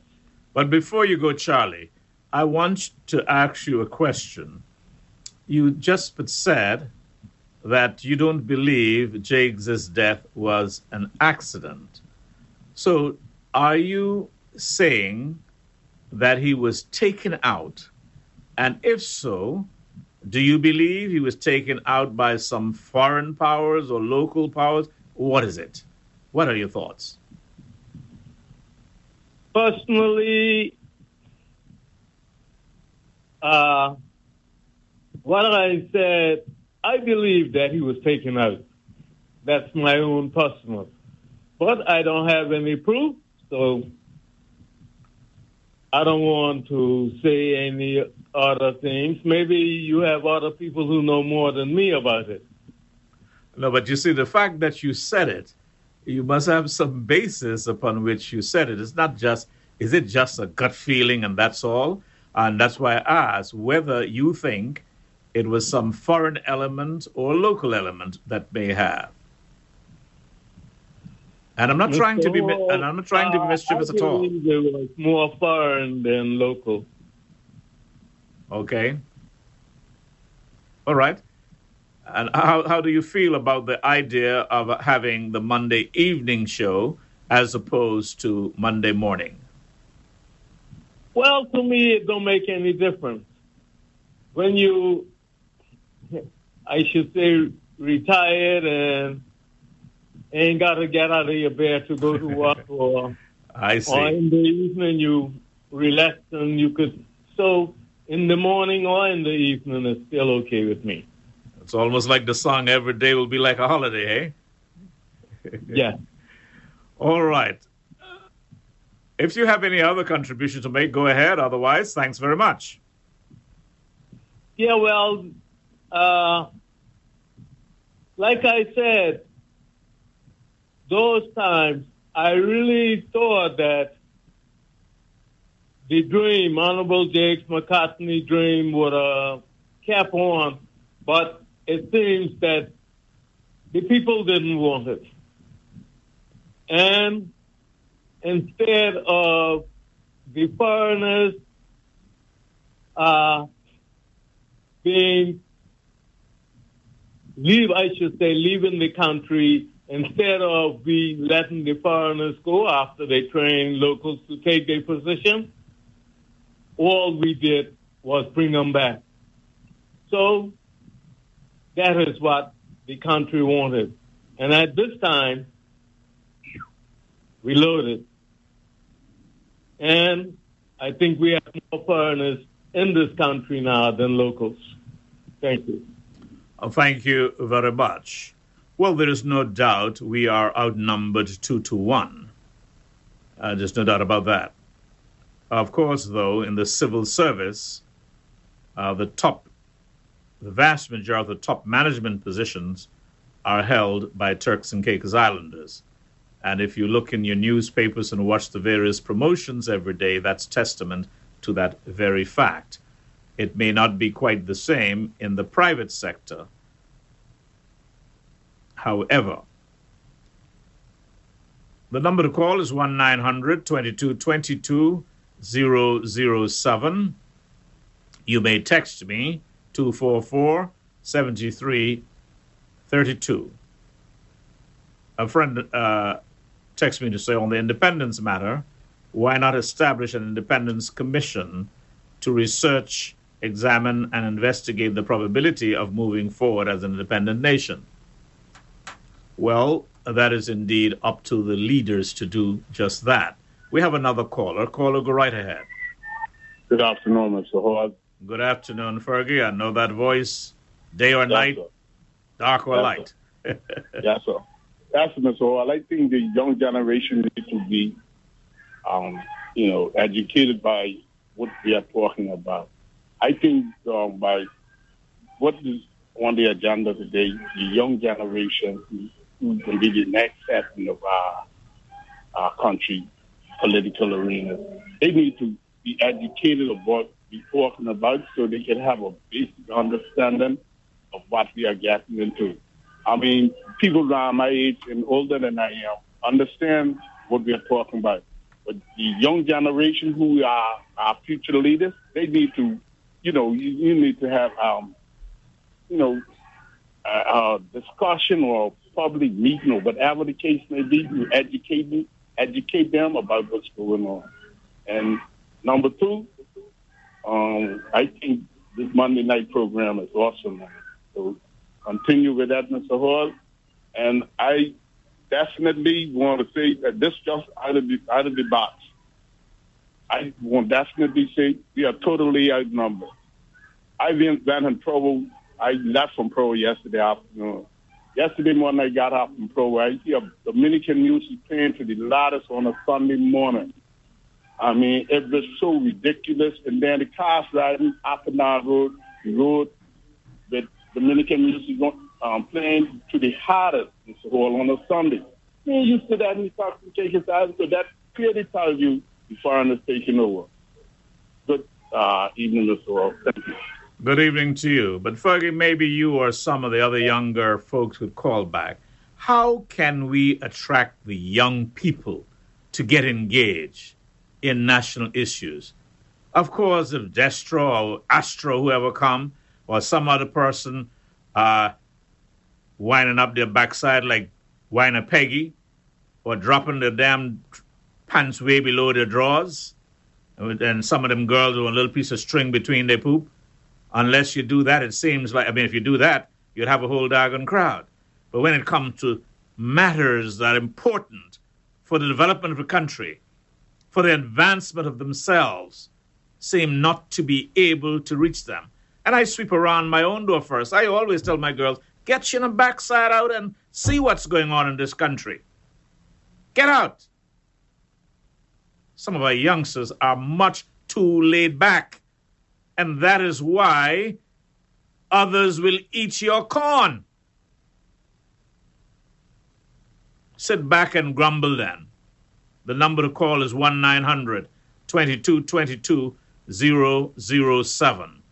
But before you go, Charlie, I want to ask you a question. You just said that you don't believe JAGS' death was an accident. So are you saying that he was taken out? And if so, do you believe he was taken out by some foreign powers or local powers? What is it? What are your thoughts? Personally, uh, what I said, I believe that he was taken out. That's my own personal. But I don't have any proof, so I don't want to say any other things. Maybe you have other people who know more than me about it. No, but you see, the fact that you said it, you must have some basis upon which you said it. It's not just, is it just a gut feeling and that's all? And that's why I asked whether you think it was some foreign element or local element that may have. And I'm not trying to be, and I'm not trying to be mischievous at all. It was more foreign than local. Okay. All right. And how, how do you feel about the idea of having the Monday evening show as opposed to Monday morning? Well, to me, it don't make any difference. When you, I should say, retired and ain't got to get out of your bed to go to work <laughs> or, I see. or in the evening you relax and you could, so in the morning or in the evening it's still okay with me. It's almost like the song Every Day Will Be Like a Holiday, eh? <laughs> Yeah. All right. If you have any other contribution to make, go ahead. Otherwise, thanks very much. Yeah, well, uh, like I said, those times I really thought that the dream, Honorable JAGS McCartney dream would uh, cap on, but it seems that the people didn't want it. And instead of the foreigners uh, being leave, I should say, leaving the country instead of we letting the foreigners go after they train locals to take their position. All we did was bring them back. So that is what the country wanted. And at this time, we loaded. And I think we have more foreigners in this country now than locals. Thank you. Oh, thank you very much. Well, there is no doubt we are outnumbered two to one. Uh, there's no doubt about that. Of course, though, in the civil service, uh, the top, the vast majority of the top management positions are held by Turks and Caicos Islanders. And if you look in your newspapers and watch the various promotions every day, that's testament to that very fact. It may not be quite the same in the private sector. However, the number to call is 1 900 2222 007. You may text me 244 7332. A friend uh, texted me to say on the independence matter, why not establish an independence commission to research, examine, and investigate the probability of moving forward as an independent nation? Well, that is indeed up to the leaders to do just that. We have another caller. Caller, go right ahead. Good afternoon, Mr. Howard. Good afternoon, Fergie. I know that voice, day or Yes, night, sir. dark or Yes, light. Yes, sir. Howard. I think the young generation need to be, um, you know, educated by what we are talking about. I think um, by what is on the agenda today, the young generation who, can be the next segment of our, our country political arena, they need to be educated about what we're talking about so they can have a basic understanding of what we are getting into. I mean, people around my age and older than I am understand what we are talking about. But the young generation who are our future leaders, they need to, you know, you, you need to have, um, you know, a, a discussion or a public meeting or whatever the case may be to educate them, educate them about what's going on. And number two, um, I think this Monday night program is awesome. So continue with that, Mr. Hall. And I definitely want to say that this just out of the out of the box. I want definitely say we are totally outnumbered. I've been in Provo. I left from Provo yesterday afternoon. Yesterday morning I got up from Provo. I hear Dominican music playing to the loudest on a Sunday morning. I mean, it was so ridiculous. And then the cars riding up and down road, the road with Dominican music um, playing to the hardest Mr. Hall on a Sunday. Me used to that in the South his Island, so that clearly tells you the foreigners taking over. Good uh, evening, Mr. Hall. Thank you. Good evening to you. But Fergie, maybe you or some of the other younger folks would call back. How can we attract the young people to get engaged in national issues? Of course, if Destro or Astro, whoever come, or some other person uh, winding up their backside like wine whiner Peggy, or dropping their damn pants way below their drawers, and some of them girls with a little piece of string between their poop, unless you do that, it seems like, I mean, if you do that, you'd have a whole doggone crowd. But when it comes to matters that are important for the development of a country, for the advancement of themselves, seem not to be able to reach them. And I sweep around my own door first. I always tell my girls, get your backside out and see what's going on in this country. Get out. Some of our youngsters are much too laid back. And that is why others will eat your corn. Sit back and grumble then. The number to call is 1 900 2222 007.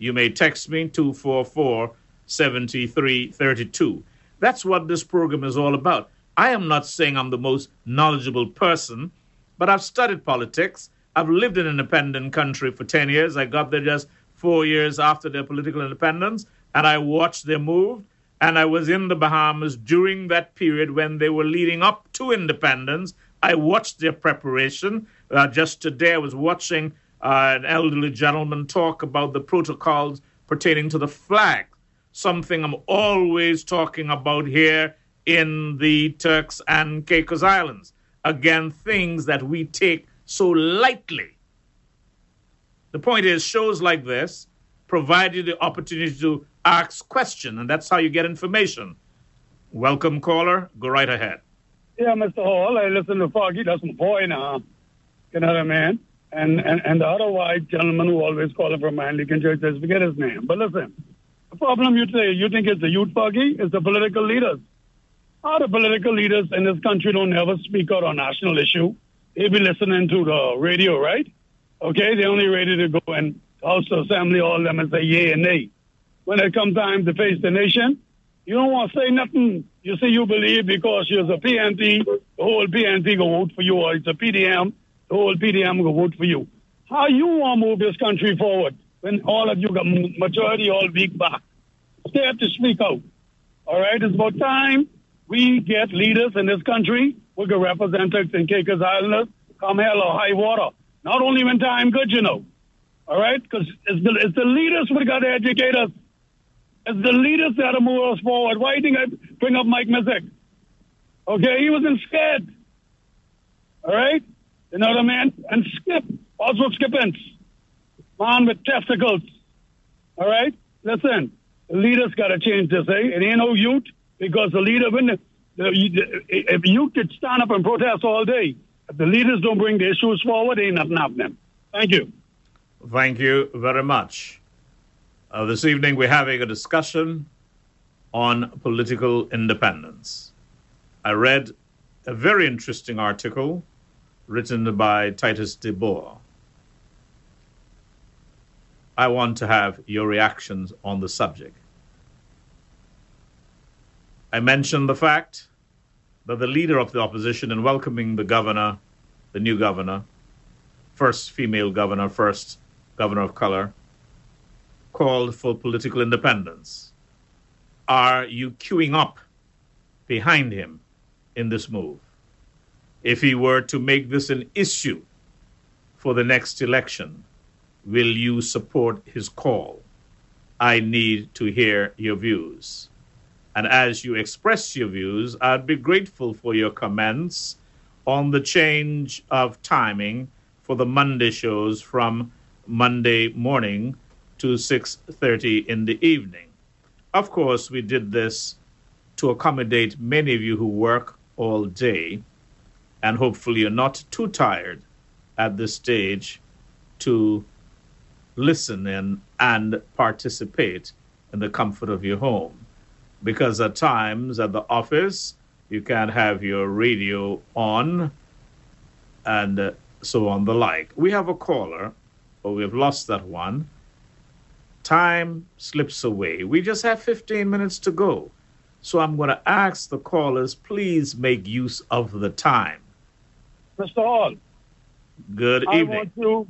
You may text me 244 7332. That's what this program is all about. I am not saying I'm the most knowledgeable person, but I've studied politics. I've lived in an independent country for 10 years. I got there just four years after their political independence, and I watched their move. And I was in the Bahamas during that period when they were leading up to independence. I watched their preparation. Uh, just today, I was watching uh, an elderly gentleman talk about the protocols pertaining to the flag, something I'm always talking about here in the Turks and Caicos Islands. Again, things that we take so lightly. The point is, shows like this provide you the opportunity to ask questions, and that's how you get information. Welcome, caller. Go right ahead. Yeah, Mr. Hall, I listen to Foggy. That's my boy now. You know what I mean? And, and, and the other white gentleman who always calling from Anglican Church, I forget his name. But listen, the problem you say, you think it's the youth party, It's the political leaders. The political leaders in this country don't ever speak out on national issue? They be listening to the radio, right? Okay, they only ready to go and House Assembly, all them and say yay and nay. When it comes time to face the nation, you don't want to say nothing. You say you believe because you're a PNP, the whole PNP go vote for you, or it's a PDM, the whole PDM will vote for you. How you want to move this country forward when all of you got majority all weak back? Stay to speak out. All right, it's about time we get leaders in this country who can represent us in Caicos Islanders come hell or high water. Not only when time good, you know. All right? Because it's the, it's the leaders who got to educate us. It's the leaders that are move us forward. Why do you think I bring up Mike Misick? Okay, he wasn't scared. All right? You know what I mean? And Skip, also Skippins, man with testicles. All right? Listen, the leaders got to change this, eh? It ain't no youth because the leader, when the, the, if youth could stand up and protest all day, if the leaders don't bring the issues forward, ain't nothing happening. Thank you. Thank you very much. Uh, this evening, we're having a discussion on political independence. I read a very interesting article written by Titus DeBoer. I want to have your reactions on the subject. I mentioned the fact that the leader of the opposition, in welcoming the governor, the new governor, first female governor, first governor of color, called for political independence. Are you queuing up behind him in this move? If he were to make this an issue for the next election, will you support his call? I need to hear your views. And as you express your views, I'd be grateful for your comments on the change of timing for the Monday shows from Monday morning to 6:30 in the evening. Of course, we did this to accommodate many of you who work all day and hopefully you're not too tired at this stage to listen in and participate in the comfort of your home. Because at times at the office, you can't have your radio on and so on the like. We have a caller, but we've lost that one. Time slips away. We just have 15 minutes to go. So I'm going to ask the callers, please make use of the time. Mr. Hall. Good I evening. I want to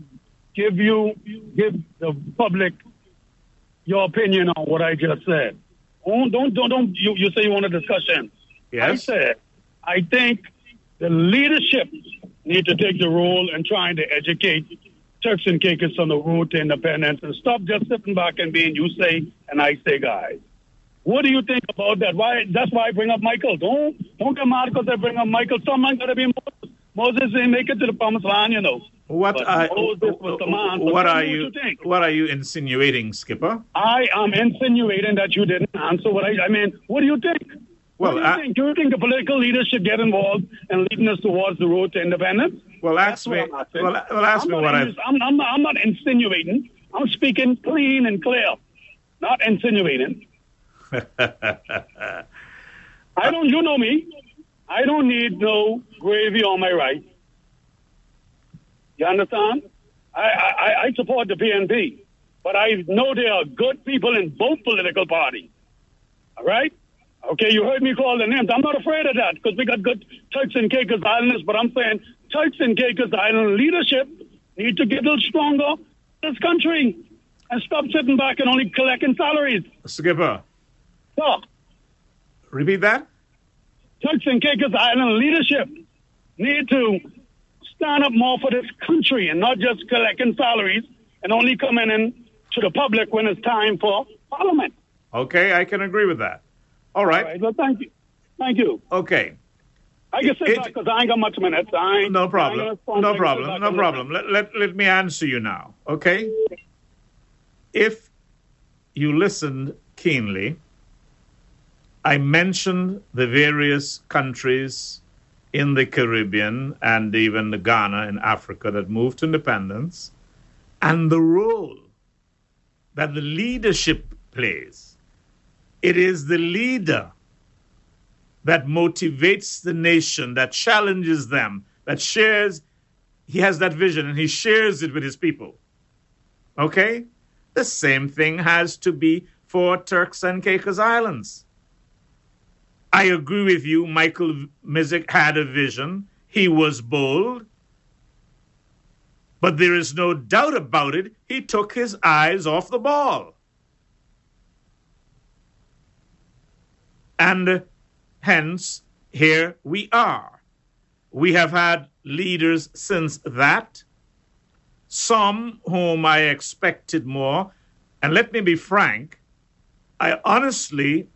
give you, give the public your opinion on what I just said. Don't, don't, don't, don't you, you say you want a discussion. Yes. I said, I think the leadership need to take the role in trying to educate Turks and Caicos on the road to independence and stop just sitting back and being you say and I say guys. What do you think about that? Why? That's why I bring up Michael. Don't don't get mad because I bring up Michael. Someone got to be Moses. Moses didn't make it to the promised land, you know. What But are, Moses was the man. But what are you What you what are you insinuating, Skipper? I am insinuating that you didn't answer what I. I mean, what do you think? Well, do you I- think? Do you think the political leaders should get involved and leading us towards the road to independence? Well, ask me. I'm. Well, well, ask I'm me not what I. ins- I'm, I'm, I'm not insinuating. I'm speaking clean and clear. not insinuating. <laughs> I don't, you know me. I don't need no gravy on my rice. You understand? I, I, I support the PNP, but I know there are good people in both political parties. All right? Okay, you heard me call the names. I'm not afraid of that because we got good Turks and Caicos Islanders, but I'm saying Turks and Caicos Island leadership need to get a little stronger in this country and stop sitting back and only collecting salaries. Skipper, So, repeat that. Turks and Caicos Island leadership need to stand up more for this country and not just collecting salaries and only coming in to the public when it's time for parliament. Okay, I can agree with that. All All right. right, well, thank you. Thank you. Okay. I can say that because I ain't got much minutes. I ain't, No I problem. gonna No problem. No problem. Let, let, let me answer you now. Okay? If you listened keenly, I mentioned the various countries in the Caribbean and even Ghana in Africa that moved to independence and the role that the leadership plays. It is the leader that motivates the nation, that challenges them, that shares, he has that vision and he shares it with his people. Okay? The same thing has to be for Turks and Caicos Islands. I agree with you, Michael Misick had a vision. He was bold. But there is no doubt about it, he took his eyes off the ball. And hence, here we are. We have had leaders since that, some whom I expected more. And let me be frank, I honestly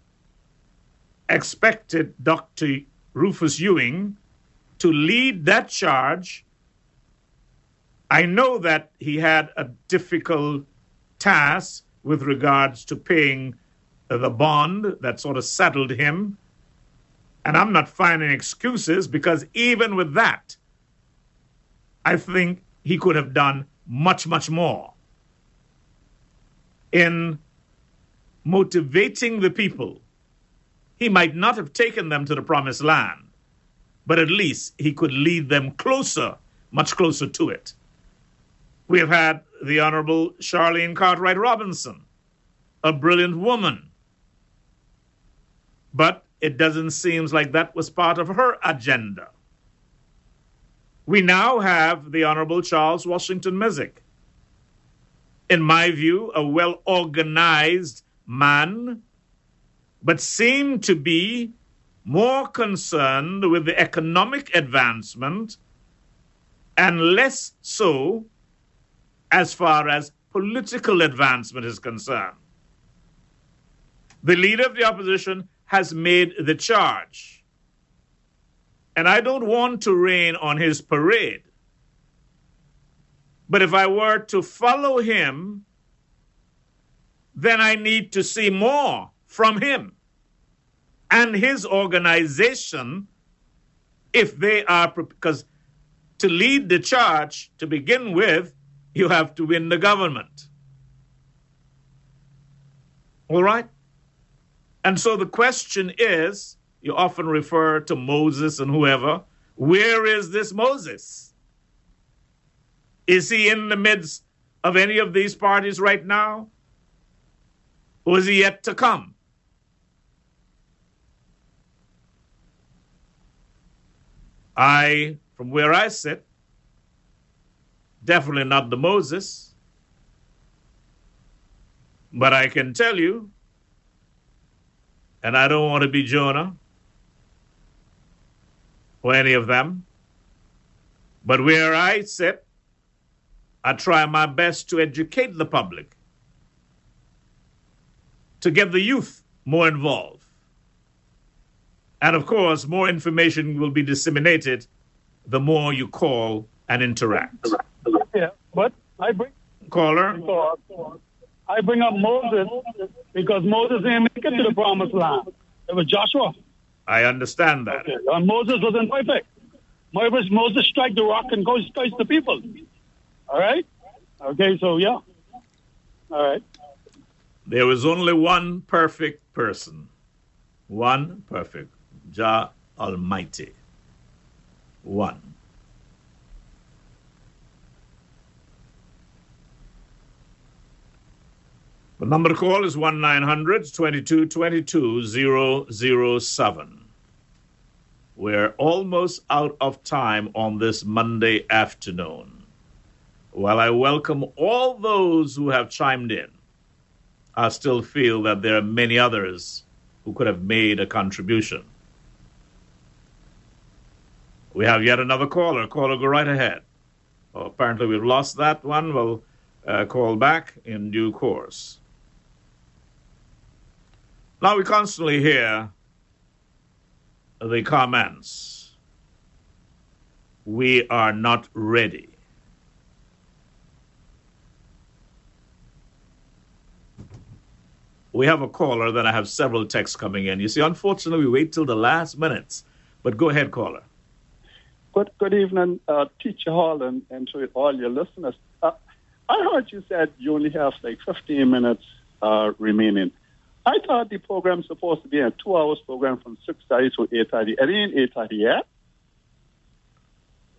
expected Dr. Rufus Ewing to lead that charge. I know that he had a difficult task with regards to paying the bond that sort of settled him. And I'm not finding excuses because even with that, I think he could have done much, much more in motivating the people. He might not have taken them to the promised land, but at least he could lead them closer, much closer to it. We have had the Honorable Charlene Cartwright Robinson, a brilliant woman. But it doesn't seem like that was part of her agenda. We now have the Honorable Charles Washington Misick. In my view, a well organized man, but seem to be more concerned with the economic advancement and less so as far as political advancement is concerned. The leader of the opposition has made the charge. And I don't want to rain on his parade. But if I were to follow him, then I need to see more from him and his organization if they are, because to lead the charge to begin with, you have to win the government. All right? And so the question is you often refer to Moses and whoever. Where is this Moses? Is he in the midst of any of these parties right now? Or is he yet to come? I, from where I sit, definitely not the Moses. But I can tell you, and I don't want to be Jonah or any of them, but where I sit, I try my best to educate the public, to get the youth more involved. And of course, more information will be disseminated the more you call and interact. Yeah, but I bring Caller, I bring up Moses because Moses didn't make it to the promised land. It was Joshua. I understand that. And Moses wasn't perfect. Moses, Moses strike the rock and goes strikes the people. All right? Okay, so yeah. All right. There was only one perfect person. One perfect. Jah Almighty. One. The number to call is 1 900 2222 007. We're almost out of time on this Monday afternoon. While I welcome all those who have chimed in, I still feel that there are many others who could have made a contribution. We have yet another caller. Caller, go right ahead. Well, apparently, we've lost that one. We'll uh, call back in due course. Now, we constantly hear the comments we are not ready. We have a caller, then I have several texts coming in. You see, unfortunately, we wait till the last minutes. But go ahead, caller. Good, good evening, uh, Teacher Hall, and, and to all your listeners. Uh, I heard you said you only have like 15 minutes uh, remaining. I thought the program's supposed to be a two hours program from 6.30 to 8.30. It ain't 8.30 yet.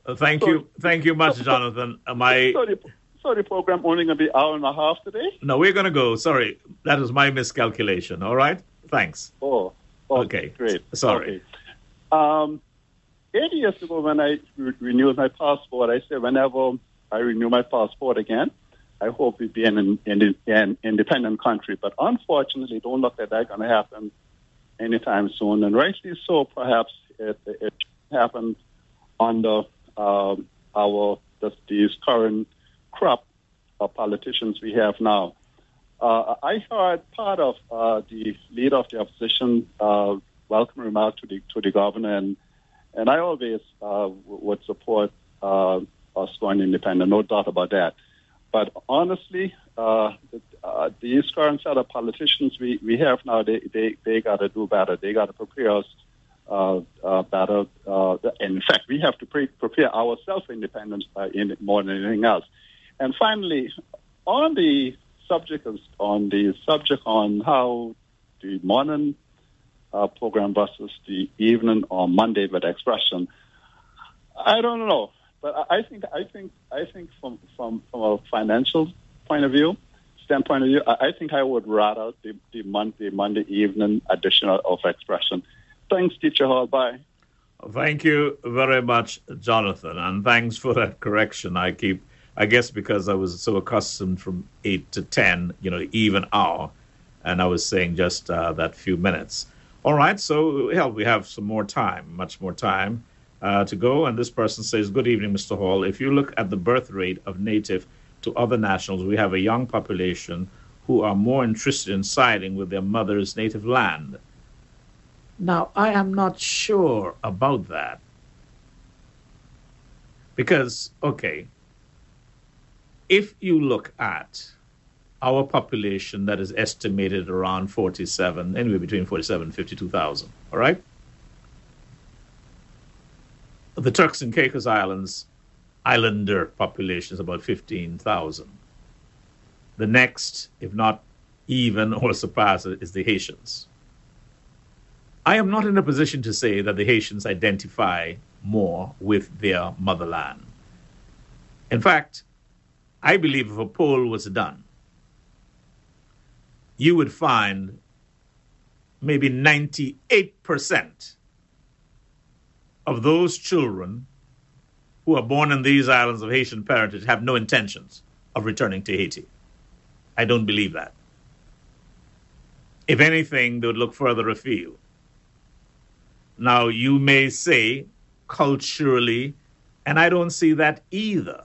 Uh, thank so, you. Thank you much, so, Jonathan. Am I... So the, so the program only going to be hour and a half today? No, we're going to go. Sorry. That was my miscalculation. All right? Thanks. Oh, okay. okay. Great. Sorry. Okay. Um, eight years ago, when I re- renewed my passport, I said whenever I renew my passport again, I hope we be an, an, an independent country. But unfortunately, don't look like that's going to happen anytime soon. And rightly so, perhaps it, it happened under um, our this, these current crop of politicians we have now. Uh, I heard part of uh, the leader of the opposition uh, welcome remark to the to the governor, and and I always uh, would support uh, us going independent, no doubt about that. But honestly, uh, uh, these current set of politicians we, we have now, they, they, they got to do better. They got to prepare us uh, uh, better. Uh, in fact, we have to pre- prepare ourselves for independence uh, in, more than anything else. And finally, on the subject of, on the subject on how the morning uh, program versus the evening or Monday with expression, I don't know. But I think I think I think from from from a financial point of view, standpoint of view, I, think I would rather the the Monday Monday evening edition of expression. Thanks, Teacher Hall. Bye. Thank you very much, Jonathan, and thanks for that correction. I keep, I guess, because I was so accustomed from eight to ten, you know, even hour, and I was saying just uh, that few minutes. All right, so hell, we have some more time, much more time uh, to go. And this person says, Good evening, Mr. Hall. If you look at the birth rate of native to other nationals, we have a young population who are more interested in siding with their mother's native land. Now, I am not sure about that. Because, okay, if you look at our population that is estimated around 47, anywhere between 47 and 52,000, all right? the Turks and Caicos Islands islander population is about 15,000. The next, if not even <laughs> or surpass is the Haitians. I am not in a position to say that the Haitians identify more with their motherland. In fact, I believe if a poll was done, you would find maybe 98% of those children who are born in these islands of Haitian parentage have no intentions of returning to Haiti. I don't believe that. If anything, they would look further afield. Now, you may say culturally, and I don't see that either,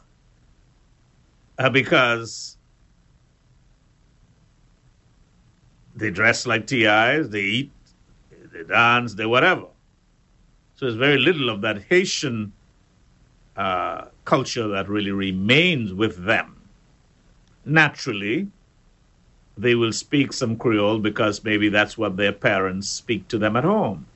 uh, because they dress like TIs, they eat, they dance, they whatever. So there's very little of that Haitian uh, culture that really remains with them. Naturally, they will speak some Creole because maybe that's what their parents speak to them at home.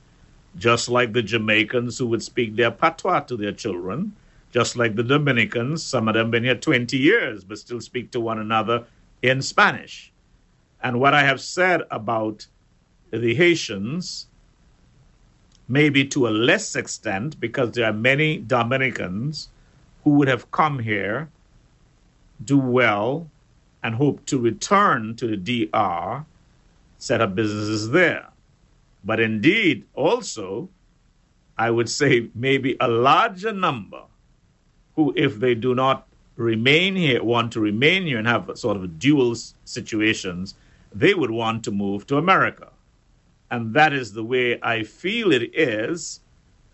Just like the Jamaicans who would speak their patois to their children, just like the Dominicans, some of them been here 20 years but still speak to one another in Spanish. And what I have said about the Haitians, maybe to a less extent, because there are many Dominicans who would have come here, do well, and hope to return to the DR, set up businesses there. But indeed, also, I would say maybe a larger number who, if they do not remain here, want to remain here and have sort of dual situations, they would want to move to America. And that is the way I feel it is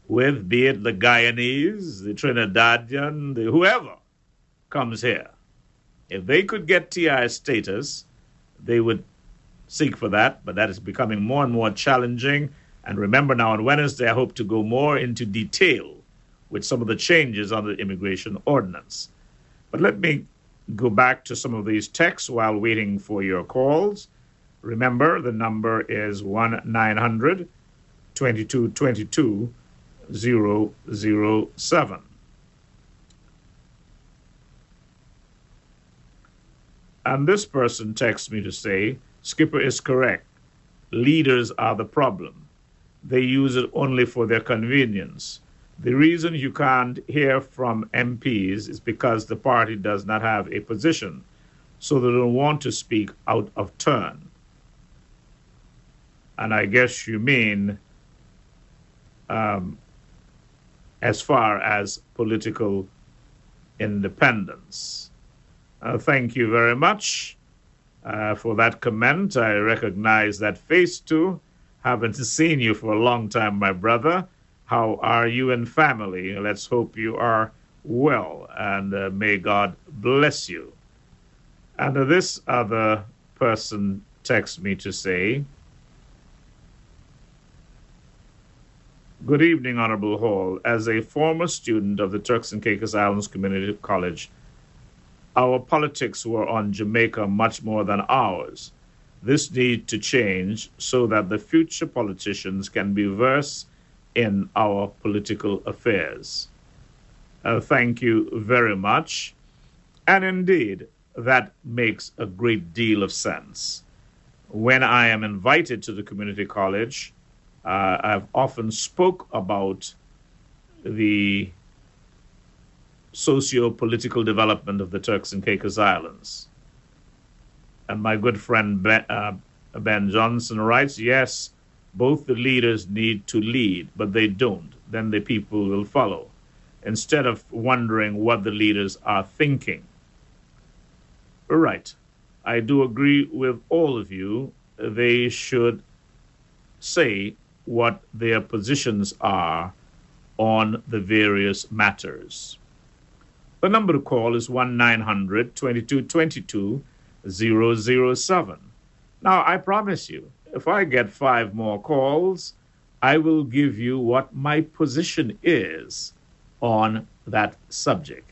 with, be it the Guyanese, the Trinidadian, the whoever comes here. If they could get TI status, they would seek for that, but that is becoming more and more challenging. And remember now, on Wednesday, I hope to go more into detail with some of the changes on the immigration ordinance. But let me go back to some of these texts while waiting for your calls. Remember, the number is 1 900 2222 007. And this person texts me to say, Skipper is correct. Leaders are the problem. They use it only for their convenience. The reason you can't hear from MPs is because the party does not have a position, so they don't want to speak out of turn. And I guess you mean um, as far as political independence. Uh, thank you very much uh, for that comment. I recognize that face too. Haven't <laughs> seen you for a long time, my brother. How are you and family? Let's hope you are well, and uh, may God bless you. And this other person texts me to say, Good evening, Honorable Hall. As a former student of the Turks and Caicos Islands Community College, our politics were on Jamaica much more than ours. This needs to change so that the future politicians can be versed in our political affairs. Uh, thank you very much. And indeed, that makes a great deal of sense. When I am invited to the community college, uh, I've often spoke about the socio-political development of the Turks and Caicos Islands. And my good friend Ben, uh, ben Johnson writes, yes, both the leaders need to lead, but they don't. Then the people will follow, instead of wondering what the leaders are thinking. Right. I do agree with all of you. They should say what their positions are on the various matters. The number to call is 1 900 2222 007. Now, I promise you, if I get five more calls, I will give you what my position is on that subject.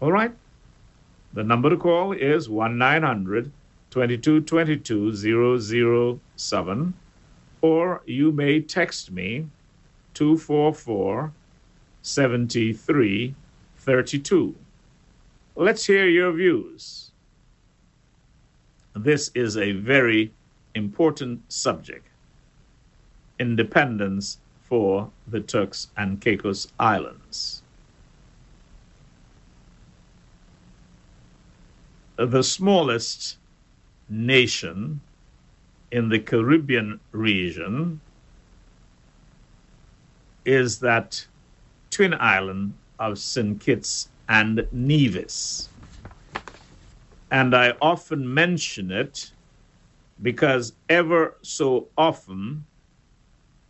All right? The number to call is 1 900 2222 007, or you may text me 244 73 32. Let's hear your views. This is a very important subject independence for the Turks and Caicos Islands. The smallest nation in the Caribbean region is that twin island of St. Kitts and Nevis. And I often mention it because ever so often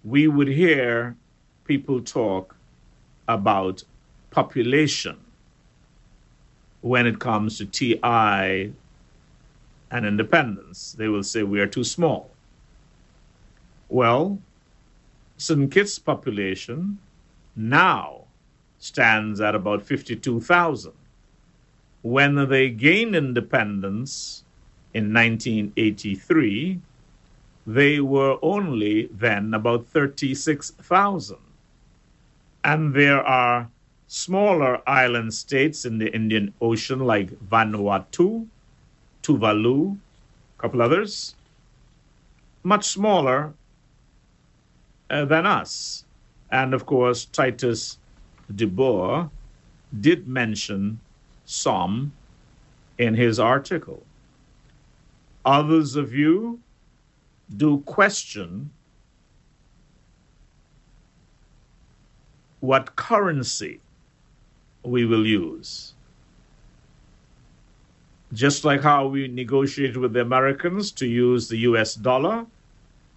we would hear people talk about population when it comes to TI and independence. They will say we are too small. Well, St. Kitts population now stands at about 52,000. When they gained independence in 1983, they were only then about 36,000. And there are smaller island states in the Indian Ocean like Vanuatu, Tuvalu, a couple others, much smaller uh, than us. And of course, Titus DeBoer did mention some in his article. Others of you do question what currency we will use. Just like how we negotiated with the Americans to use the US dollar,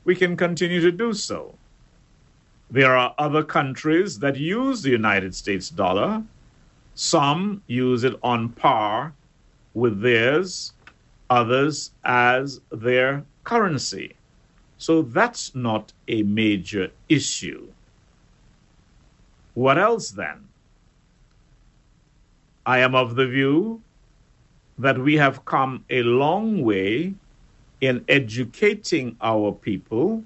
we can continue to do so. There are other countries that use the United States dollar. Some use it on par with theirs, others as their currency. So that's not a major issue. What else then? I am of the view that we have come a long way in educating our people,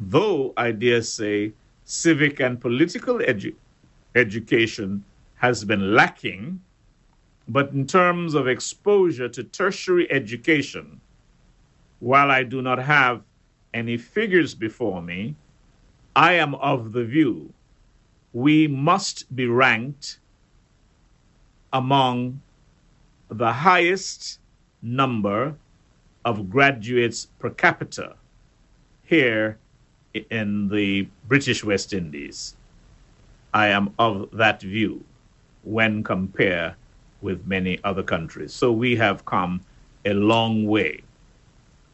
though I dare say civic and political edu- education has been lacking. But in terms of exposure to tertiary education, while I do not have any figures before me, I am of the view we must be ranked among the highest number of graduates per capita here in the British West Indies. I am of that view when compared with many other countries. So we have come a long way.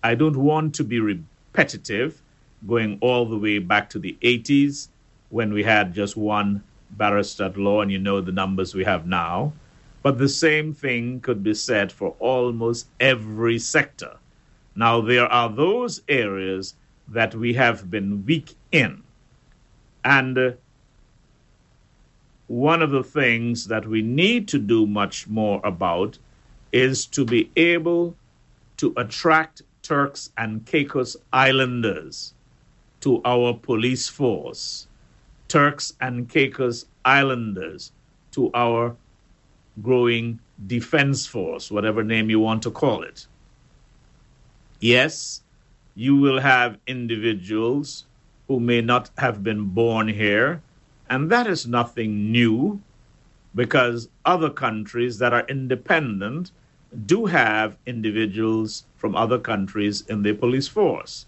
I don't want to be repetitive, going all the way back to the 80s when we had just one barrister at law, and you know the numbers we have now. But the same thing could be said for almost every sector. Now, there are those areas that we have been weak in. And uh, one of the things that we need to do much more about is to be able to attract Turks and Caicos Islanders to our police force, Turks and Caicos Islanders to our growing defense force, whatever name you want to call it. Yes, you will have individuals who may not have been born here, and that is nothing new because other countries that are independent do have individuals from other countries in their police force.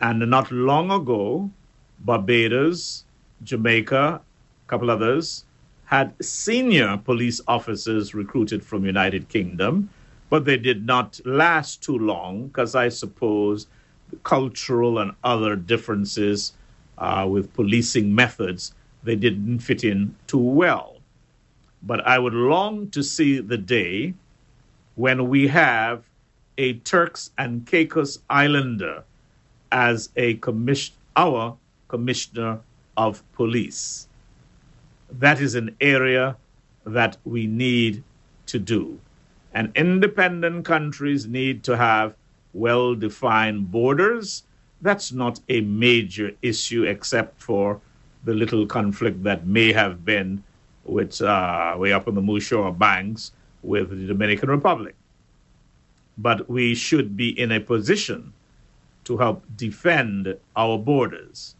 And not long ago, Barbados, Jamaica, a couple others, had senior police officers recruited from United Kingdom, but they did not last too long because I suppose cultural and other differences uh, with policing methods, they didn't fit in too well. But I would long to see the day when we have a Turks and Caicos Islander as a commission, our commissioner of police. That is an area that we need to do. And independent countries need to have well defined borders. That's not a major issue except for the little conflict that may have been with uh, way up on the Moose banks with the Dominican Republic. But we should be in a position to help defend our borders.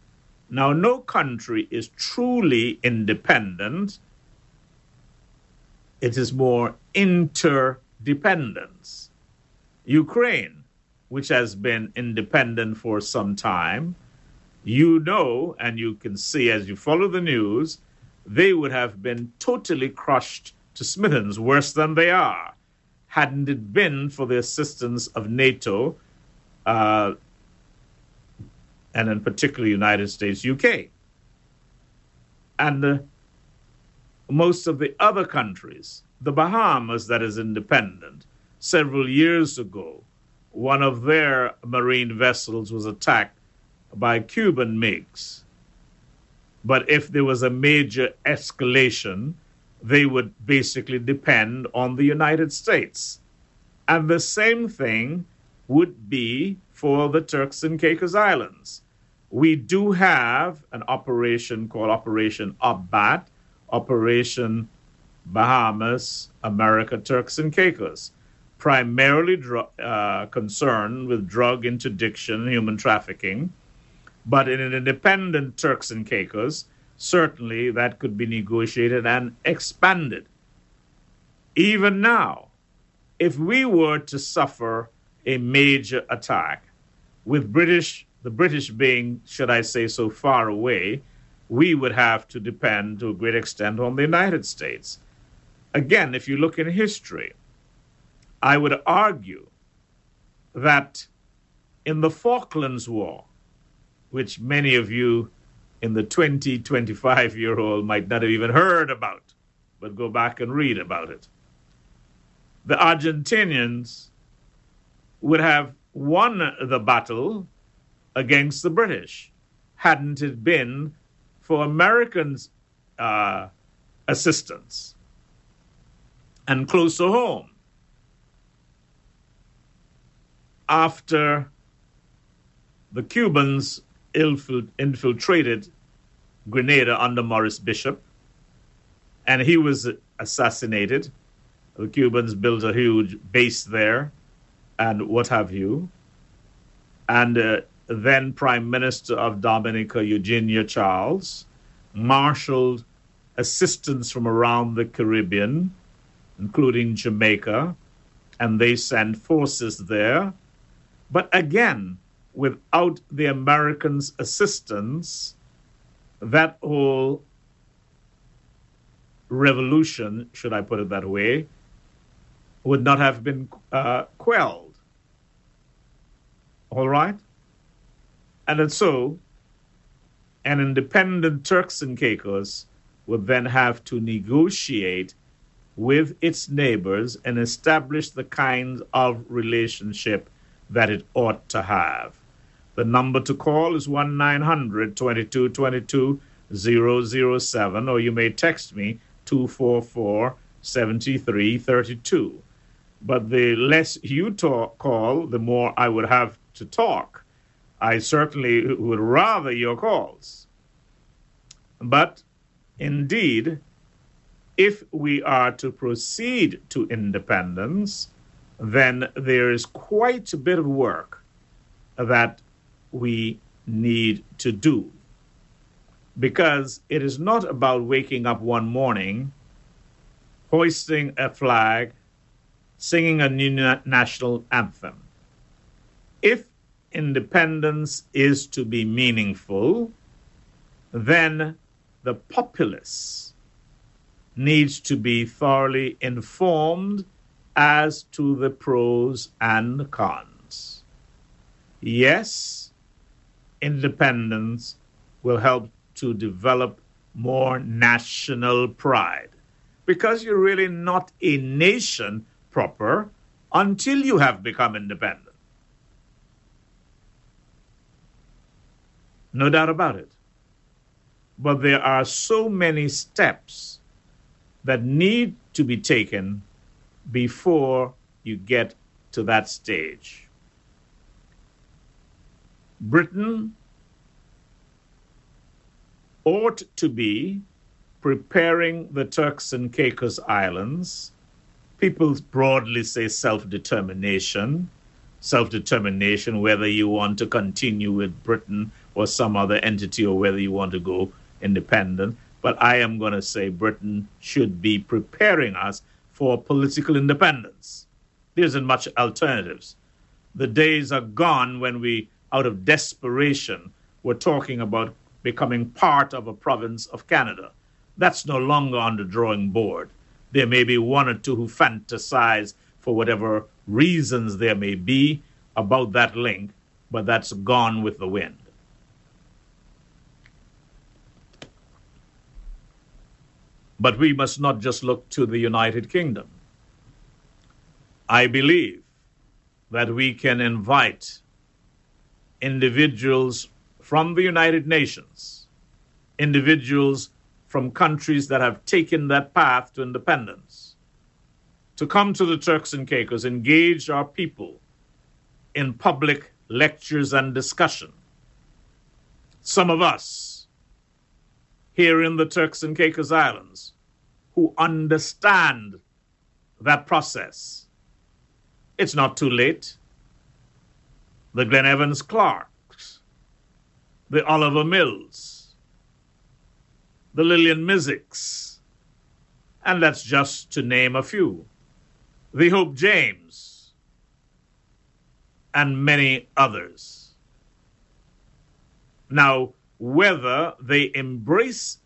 Now, no country is truly independent, it is more interdependence. Ukraine which has been independent for some time, you know, and you can see as you follow the news, they would have been totally crushed to smithereens, worse than they are, hadn't it been for the assistance of NATO, uh, and in particular United States, UK. And uh, most of the other countries, the Bahamas, that is independent, several years ago, one of their marine vessels was attacked by Cuban MiGs. But if there was a major escalation, they would basically depend on the United States. And the same thing would be for the Turks and Caicos Islands. We do have an operation called Operation OPBAT, Operation Bahamas, America, Turks and Caicos. primarily dr- uh, concerned with drug interdiction human trafficking. But in an independent Turks and Caicos, certainly that could be negotiated and expanded. Even now, if we were to suffer a major attack, with British, the British being, should I say, so far away, we would have to depend to a great extent on the United States. Again, if you look in history, I would argue that in the Falklands War, which many of you in the 20, 25 year old might not have even heard about, but go back and read about it. The Argentinians would have won the battle against the British hadn't it been for Americans' uh, assistance. And closer home, after the Cubans infiltrated Grenada under Maurice Bishop, and he was assassinated. The Cubans built a huge base there, and what have you. And uh, then Prime Minister of Dominica, Eugenia Charles, marshaled assistance from around the Caribbean, including Jamaica, and they sent forces there. But again, without the Americans' assistance, that whole revolution, should I put it that way, would not have been uh, quelled. All right? And so, an independent Turks and Caicos would then have to negotiate with its neighbors and establish the kind of relationship that it ought to have. The number to call is 1 900 22 22 007, or you may text me 244 7332. But the less you talk, call, the more I would have to talk. I certainly would rather your calls. But indeed, if we are to proceed to independence, then there is quite a bit of work that we need to do. Because it is not about waking up one morning, hoisting a flag, singing a new national anthem. If independence is to be meaningful, then the populace needs to be thoroughly informed as to the pros and cons. Yes, independence will help to develop more national pride because you're really not a nation proper until you have become independent. No doubt about it. But there are so many steps that need to be taken before you get to that stage. Britain ought to be preparing the Turks and Caicos Islands. People broadly say self determination, self determination, whether you want to continue with Britain or some other entity or whether you want to go independent. But I am going to say Britain should be preparing us for political independence. There isn't much alternatives. The days are gone when we, out of desperation, were talking about becoming part of a province of Canada. That's no longer on the drawing board. There may be one or two who fantasize for whatever reasons there may be about that link, but that's gone with the wind. But we must not just look to the United Kingdom. I believe that we can invite individuals from the United Nations, individuals from countries that have taken that path to independence, to come to the Turks and Caicos, engage our people in public lectures and discussion. Some of us here in the Turks and Caicos Islands who understand that process it's not too late. The Glen Evans Clarks, the Oliver Mills, the Lillian Misicks, and that's just to name a few. The Hope James, and many others. Now, whether they embrace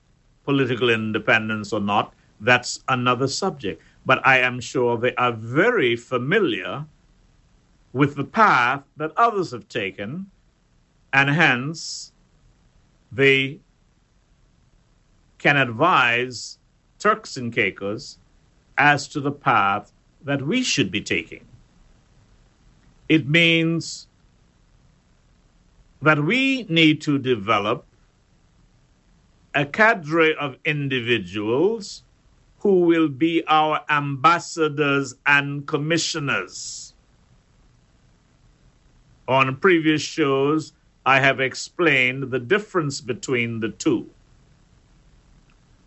political independence or not, that's another subject. But I am sure they are very familiar with the path that others have taken, and hence they can advise Turks and Caicos as to the path that we should be taking. It means that we need to develop a cadre of individuals who will be our ambassadors and commissioners. On previous shows, I have explained the difference between the two.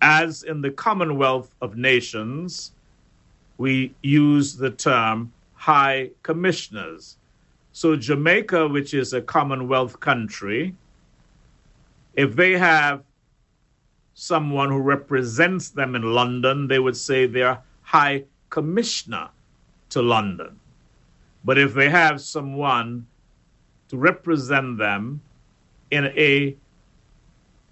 As in the Commonwealth of Nations, we use the term high commissioners. So, Jamaica, which is a Commonwealth country, if they have someone who represents them in London, they would say they're High Commissioner to London. But if they have someone to represent them in a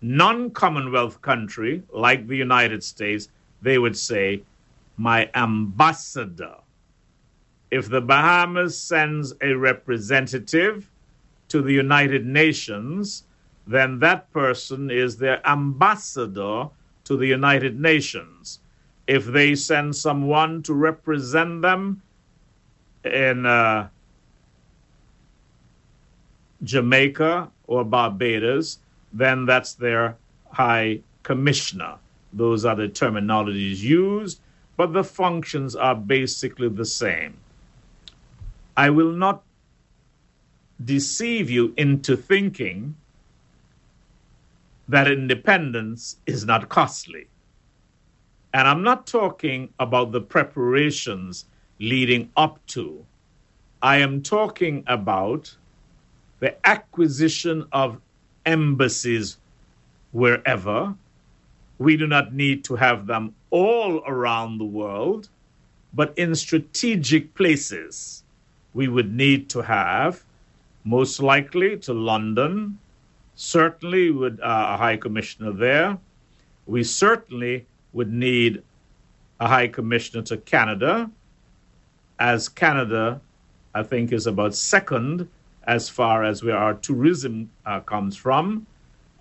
non Commonwealth country like the United States, they would say, My ambassador. If the Bahamas sends a representative to the United Nations, then that person is their ambassador to the United Nations. If they send someone to represent them in uh, Jamaica or Barbados, then that's their high commissioner. Those are the terminologies used, but the functions are basically the same. I will not deceive you into thinking that independence is not costly. And I'm not talking about the preparations leading up to. I am talking about the acquisition of embassies wherever. We do not need to have them all around the world, but in strategic places, we would need to have, most likely to London, certainly would uh, a high commissioner there. We certainly would need a high commissioner to Canada, as Canada, I think, is about second as far as where our tourism uh, comes from.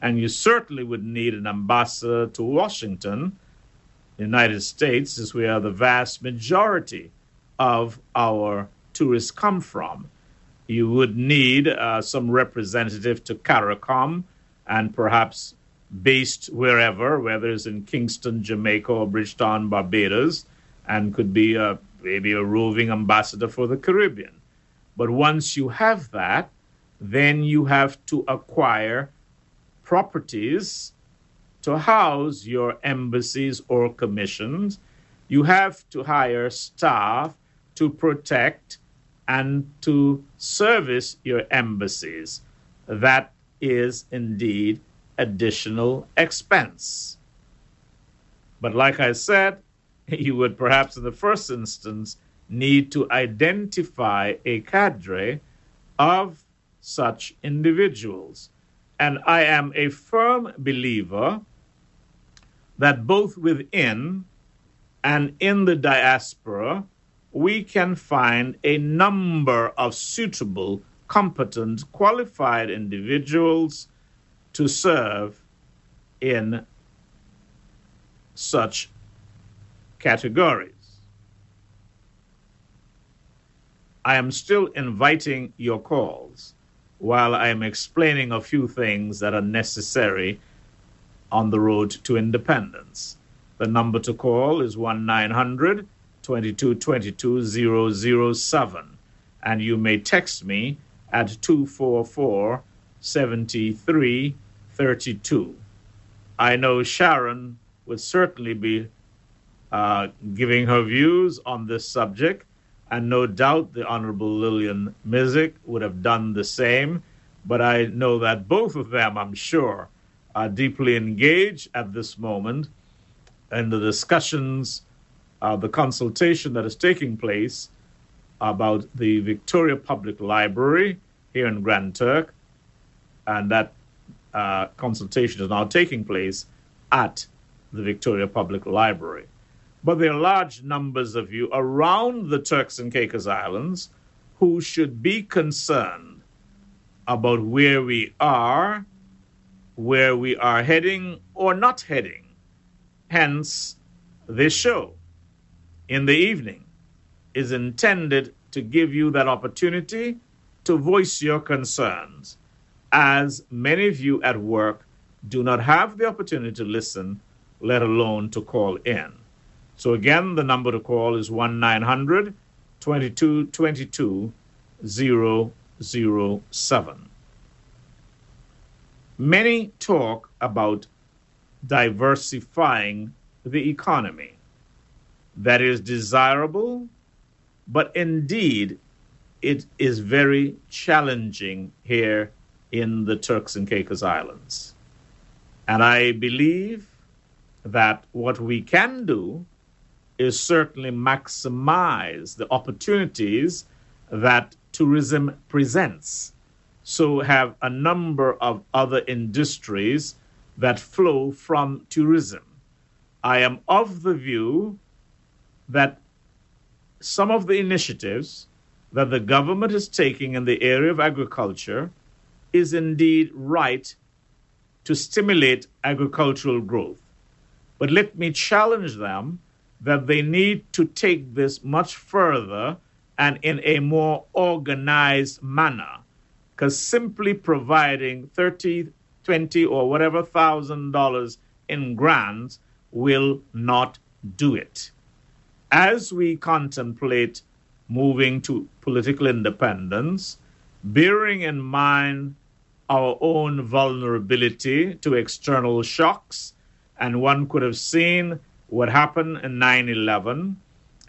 And you certainly would need an ambassador to Washington, the United States, is where the vast majority of our tourists come from you would need uh, some representative to CARICOM and perhaps based wherever, whether it's in Kingston, Jamaica, or Bridgetown, Barbados, and could be a, maybe a roving ambassador for the Caribbean. But once you have that, then you have to acquire properties to house your embassies or commissions. You have to hire staff to protect and to service your embassies. That is indeed additional expense. But like I said, <laughs> you would perhaps in the first instance need to identify a cadre of such individuals. And I am a firm believer that both within and in the diaspora, we can find a number of suitable, competent, qualified individuals to serve in such categories. I am still inviting your calls while I am explaining a few things that are necessary on the road to independence. The number to call is 1 900 2222 007. And you may text me at 244 7332. I know Sharon would certainly be uh, giving her views on this subject. And no doubt the Honorable Lillian Misick would have done the same. But I know that both of them, I'm sure, are deeply engaged at this moment in the discussions, uh, the consultation that is taking place about the Victoria Public Library here in Grand Turk, and that uh, consultation is now taking place at the Victoria Public Library. But there are large numbers of you around the Turks and Caicos Islands who should be concerned about where we are, where we are heading or not heading. Hence, this show in the evening is intended to give you that opportunity to voice your concerns, as many of you at work do not have the opportunity to listen, let alone to call in. So again, the number to call is 1 900 2222 007. Many talk about diversifying the economy. That is desirable, but indeed, it is very challenging here in the Turks and Caicos Islands. And I believe that what we can do is certainly maximize the opportunities that tourism presents. So, have a number of other industries that flow from tourism. I am of the view that some of the initiatives that the government is taking in the area of agriculture is indeed right to stimulate agricultural growth. But let me challenge them that they need to take this much further and in a more organized manner. Because simply providing 30, 20, or whatever thousand dollars in grants will not do it. As we contemplate moving to political independence, bearing in mind our own vulnerability to external shocks, and one could have seen what happened in 9 11,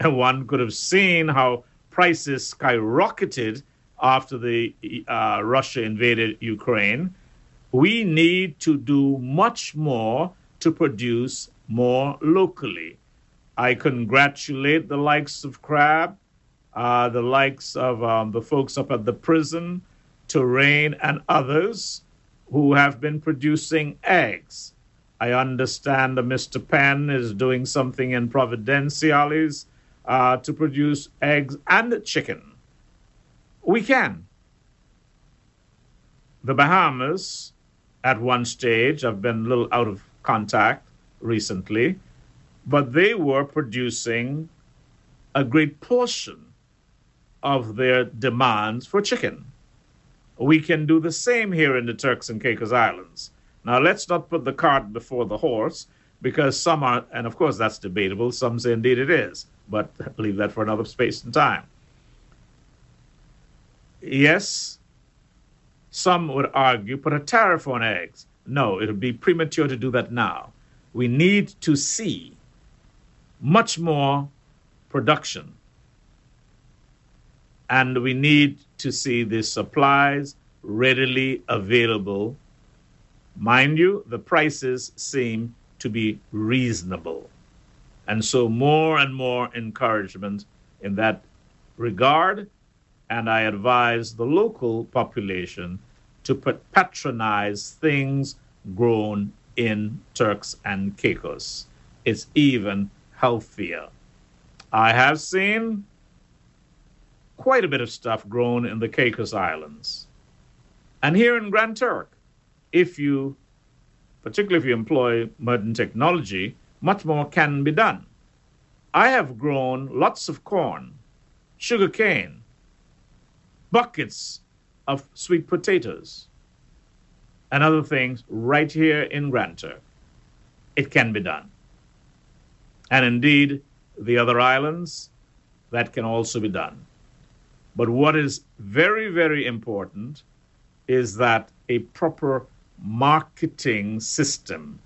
and <laughs> one could have seen how prices skyrocketed after the uh, Russia invaded Ukraine. We need to do much more to produce more locally. I congratulate the likes of Crab, uh, the likes of um, the folks up at the prison, Terrain, and others who have been producing eggs. I understand that Mr. Penn is doing something in Providenciales uh, to produce eggs and chicken. We can. The Bahamas, at one stage, I've been a little out of contact recently, but they were producing a great portion of their demands for chicken. We can do the same here in the Turks and Caicos Islands. Now, let's not put the cart before the horse because some are, and of course that's debatable, some say indeed it is, but <laughs> leave that for another space and time. Yes, some would argue put a tariff on eggs. No, it would be premature to do that now. We need to see much more production. And we need to see the supplies readily available Mind you, the prices seem to be reasonable. And so, more and more encouragement in that regard. And I advise the local population to patronize things grown in Turks and Caicos. It's even healthier. I have seen quite a bit of stuff grown in the Caicos Islands. And here in Grand Turk, if you, particularly if you employ modern technology, much more can be done. I have grown lots of corn, sugar cane, buckets of sweet potatoes, and other things right here in Grand Turk. It can be done. And indeed, the other islands, that can also be done. But what is very, very important is that a proper marketing system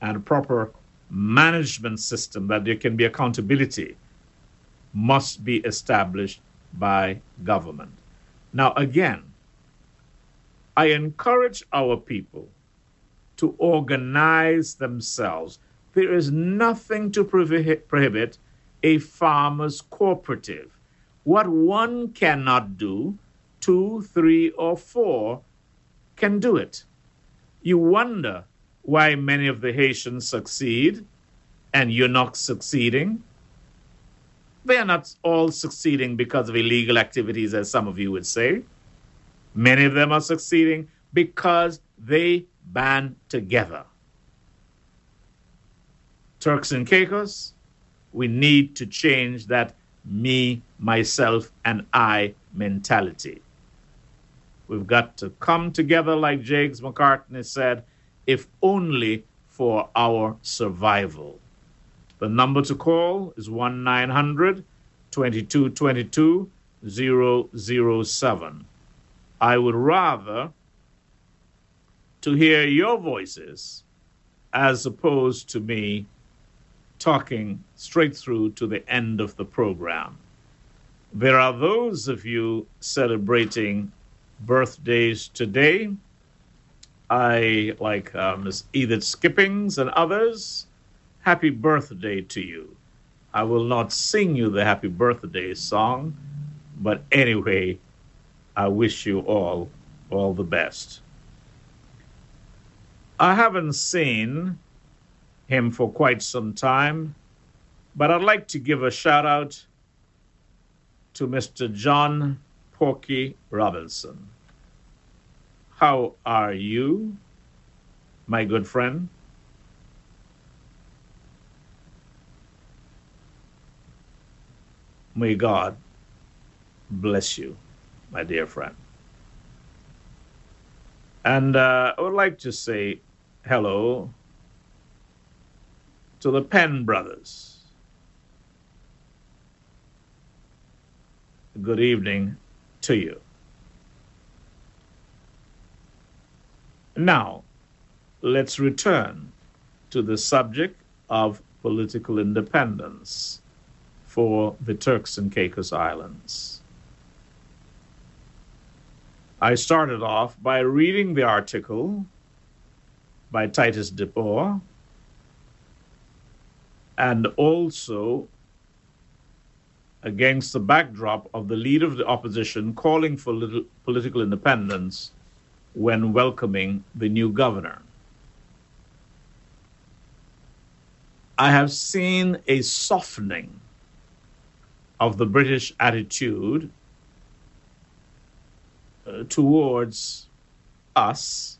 and a proper management system that there can be accountability must be established by government. Now, again, I encourage our people to organize themselves. There is nothing to prohibit a farmer's cooperative. What one cannot do, two, three, or four can do it. You wonder why many of the Haitians succeed and you're not succeeding. They are not all succeeding because of illegal activities, as some of you would say. Many of them are succeeding because they band together. Turks and Caicos, we need to change that me, myself, and I mentality. We've got to come together, like JAGS McCartney said, if only for our survival. The number to call is 1 900 2222 007. I would rather to hear your voices as opposed to me talking straight through to the end of the program. There are those of you celebrating birthdays today. I, like uh, Miss Edith Skippings and others, happy birthday to you. I will not sing you the happy birthday song, but anyway, I wish you all all the best. I haven't seen him for quite some time, but I'd like to give a shout out to Mr. John Porky Robinson. How are you, my good friend? May God bless you, my dear friend. And uh, I would like to say hello to the Penn brothers. Good evening to you. Now, let's return to the subject of political independence for the Turks and Caicos Islands. I started off by reading the article by Titus DeBoer and also against the backdrop of the leader of the opposition calling for political independence when welcoming the new governor. I have seen a softening of the British attitude uh, towards us.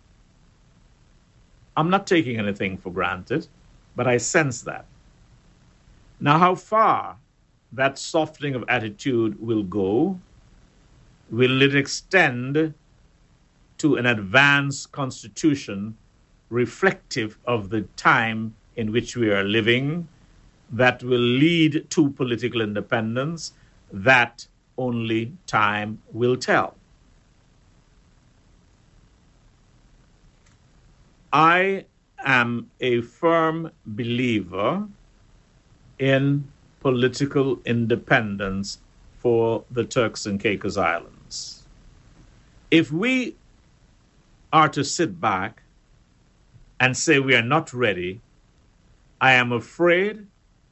I'm not taking anything for granted, but I sense that. Now, how far that softening of attitude will go? Will it extend to an advanced constitution reflective of the time in which we are living that will lead to political independence? That only time will tell. I am a firm believer in political independence for the Turks and Caicos Islands. If we are to sit back and say we are not ready, I am afraid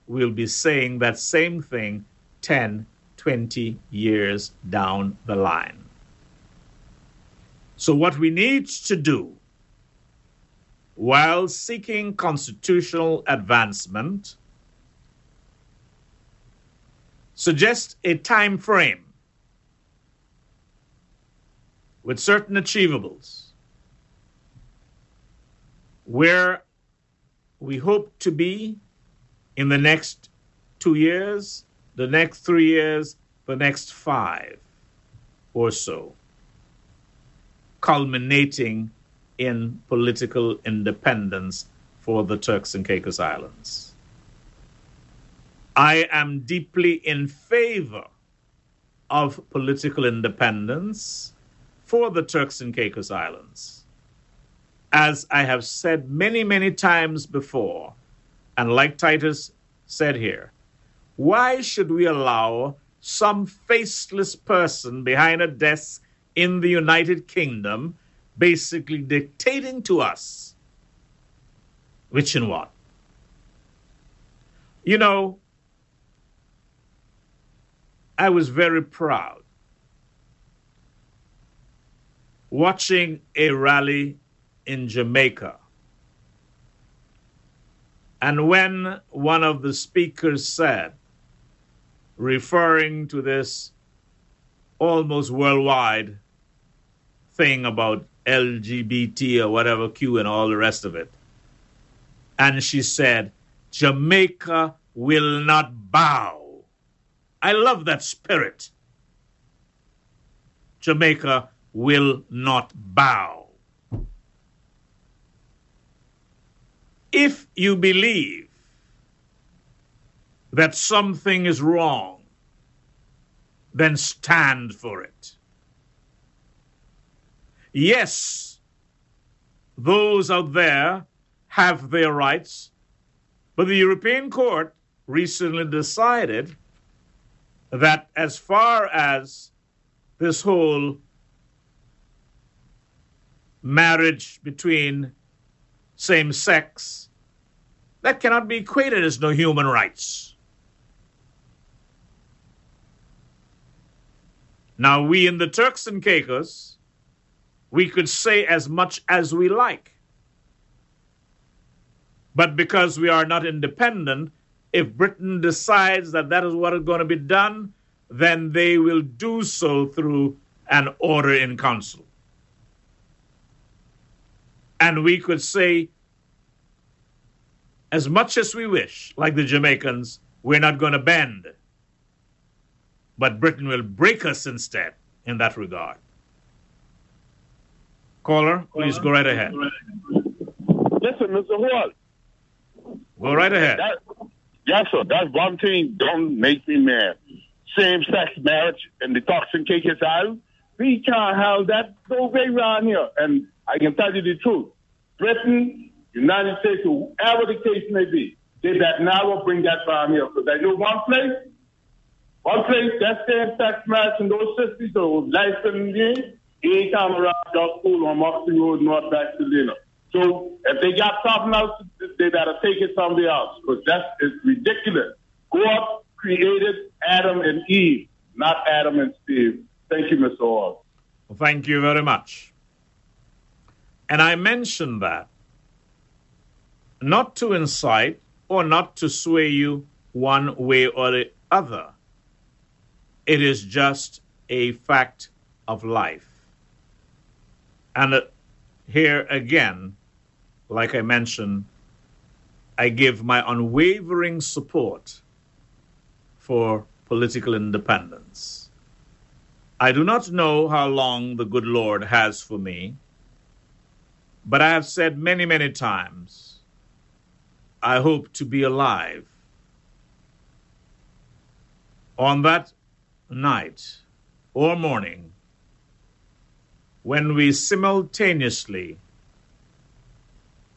we'll be saying that same thing 10, 20 years down the line. So, what we need to do while seeking constitutional advancement suggest a time frame with certain achievables where we hope to be in the next two years, the next three years, the next five or so, culminating in political independence for the Turks and Caicos Islands. I am deeply in favor of political independence for the Turks and Caicos Islands. As I have said many, many times before, and like Titus said here, Why should we allow some faceless person behind a desk in the United Kingdom basically dictating to us which and what? You know, I was very proud watching a rally in Jamaica. And when one of the speakers said, referring to this almost worldwide thing about LGBT or whatever Q and all the rest of it, and she said, Jamaica will not bow. I love that spirit. Jamaica will not bow. If you believe that something is wrong, then stand for it. Yes, those out there have their rights, but the European Court recently decided that as far as this whole marriage between same sex, that cannot be equated as no human rights. Now, we in the Turks and Caicos, we could say as much as we like. But because we are not independent, if Britain decides that that is what is going to be done, then they will do so through an order in council. And we could say, as much as we wish, like the Jamaicans, we're not going to bend. But Britain will break us instead in that regard. Caller, please go right ahead. Listen, Mr. Hall. Go right ahead. That, yes, sir. That's one thing don't make me mad. Same-sex marriage and the Turks and Caicos out. We can't have that no way around here. And I can tell you the truth. Britain, United States, whoever the case may be, they that never bring that around here. Because I know one place, one place, that same-sex marriage and those sisters, those licensed in, ain't come around the school on Moxie Road, North back to Lena. So if they got something else, they gotta take it somewhere else because that's ridiculous. God created Adam and Eve, not Adam and Steve. Thank you, Mr. Hall. Well, thank you very much. And I mention that not to incite or not to sway you one way or the other. It is just a fact of life. And uh, here again, like I mentioned, I give my unwavering support for political independence. I do not know how long the good Lord has for me, but I have said many, many times, I hope to be alive. On that night or morning, when we simultaneously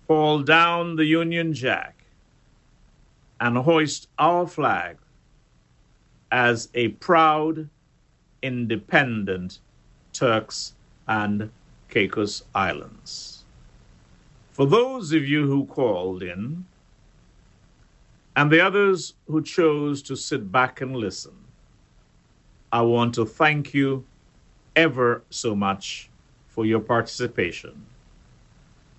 fall down the Union Jack and hoist our flag as a proud, independent Turks and Caicos Islands. For those of you who called in, and the others who chose to sit back and listen, I want to thank you ever so much for your participation.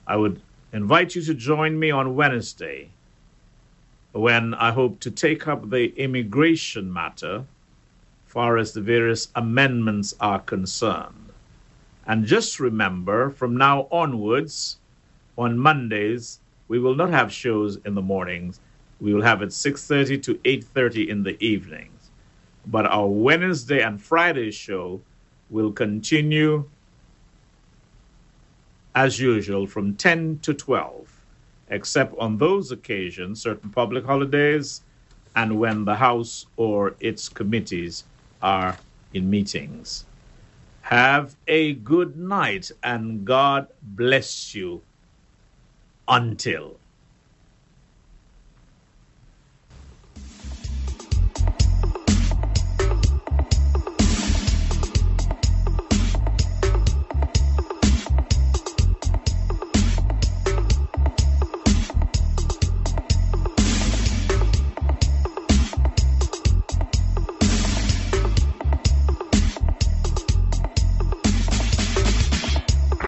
I would invite you to join me on Wednesday when I hope to take up the immigration matter far as the various amendments are concerned. And just remember from now onwards, on Mondays, we will not have shows in the mornings. We will have it 6:30 to 8:30 in the evenings. But our Wednesday and Friday show will continue as usual from 10 to 12, except on those occasions, certain public holidays, and when the House or its committees are in meetings. Have a good night and God bless you until.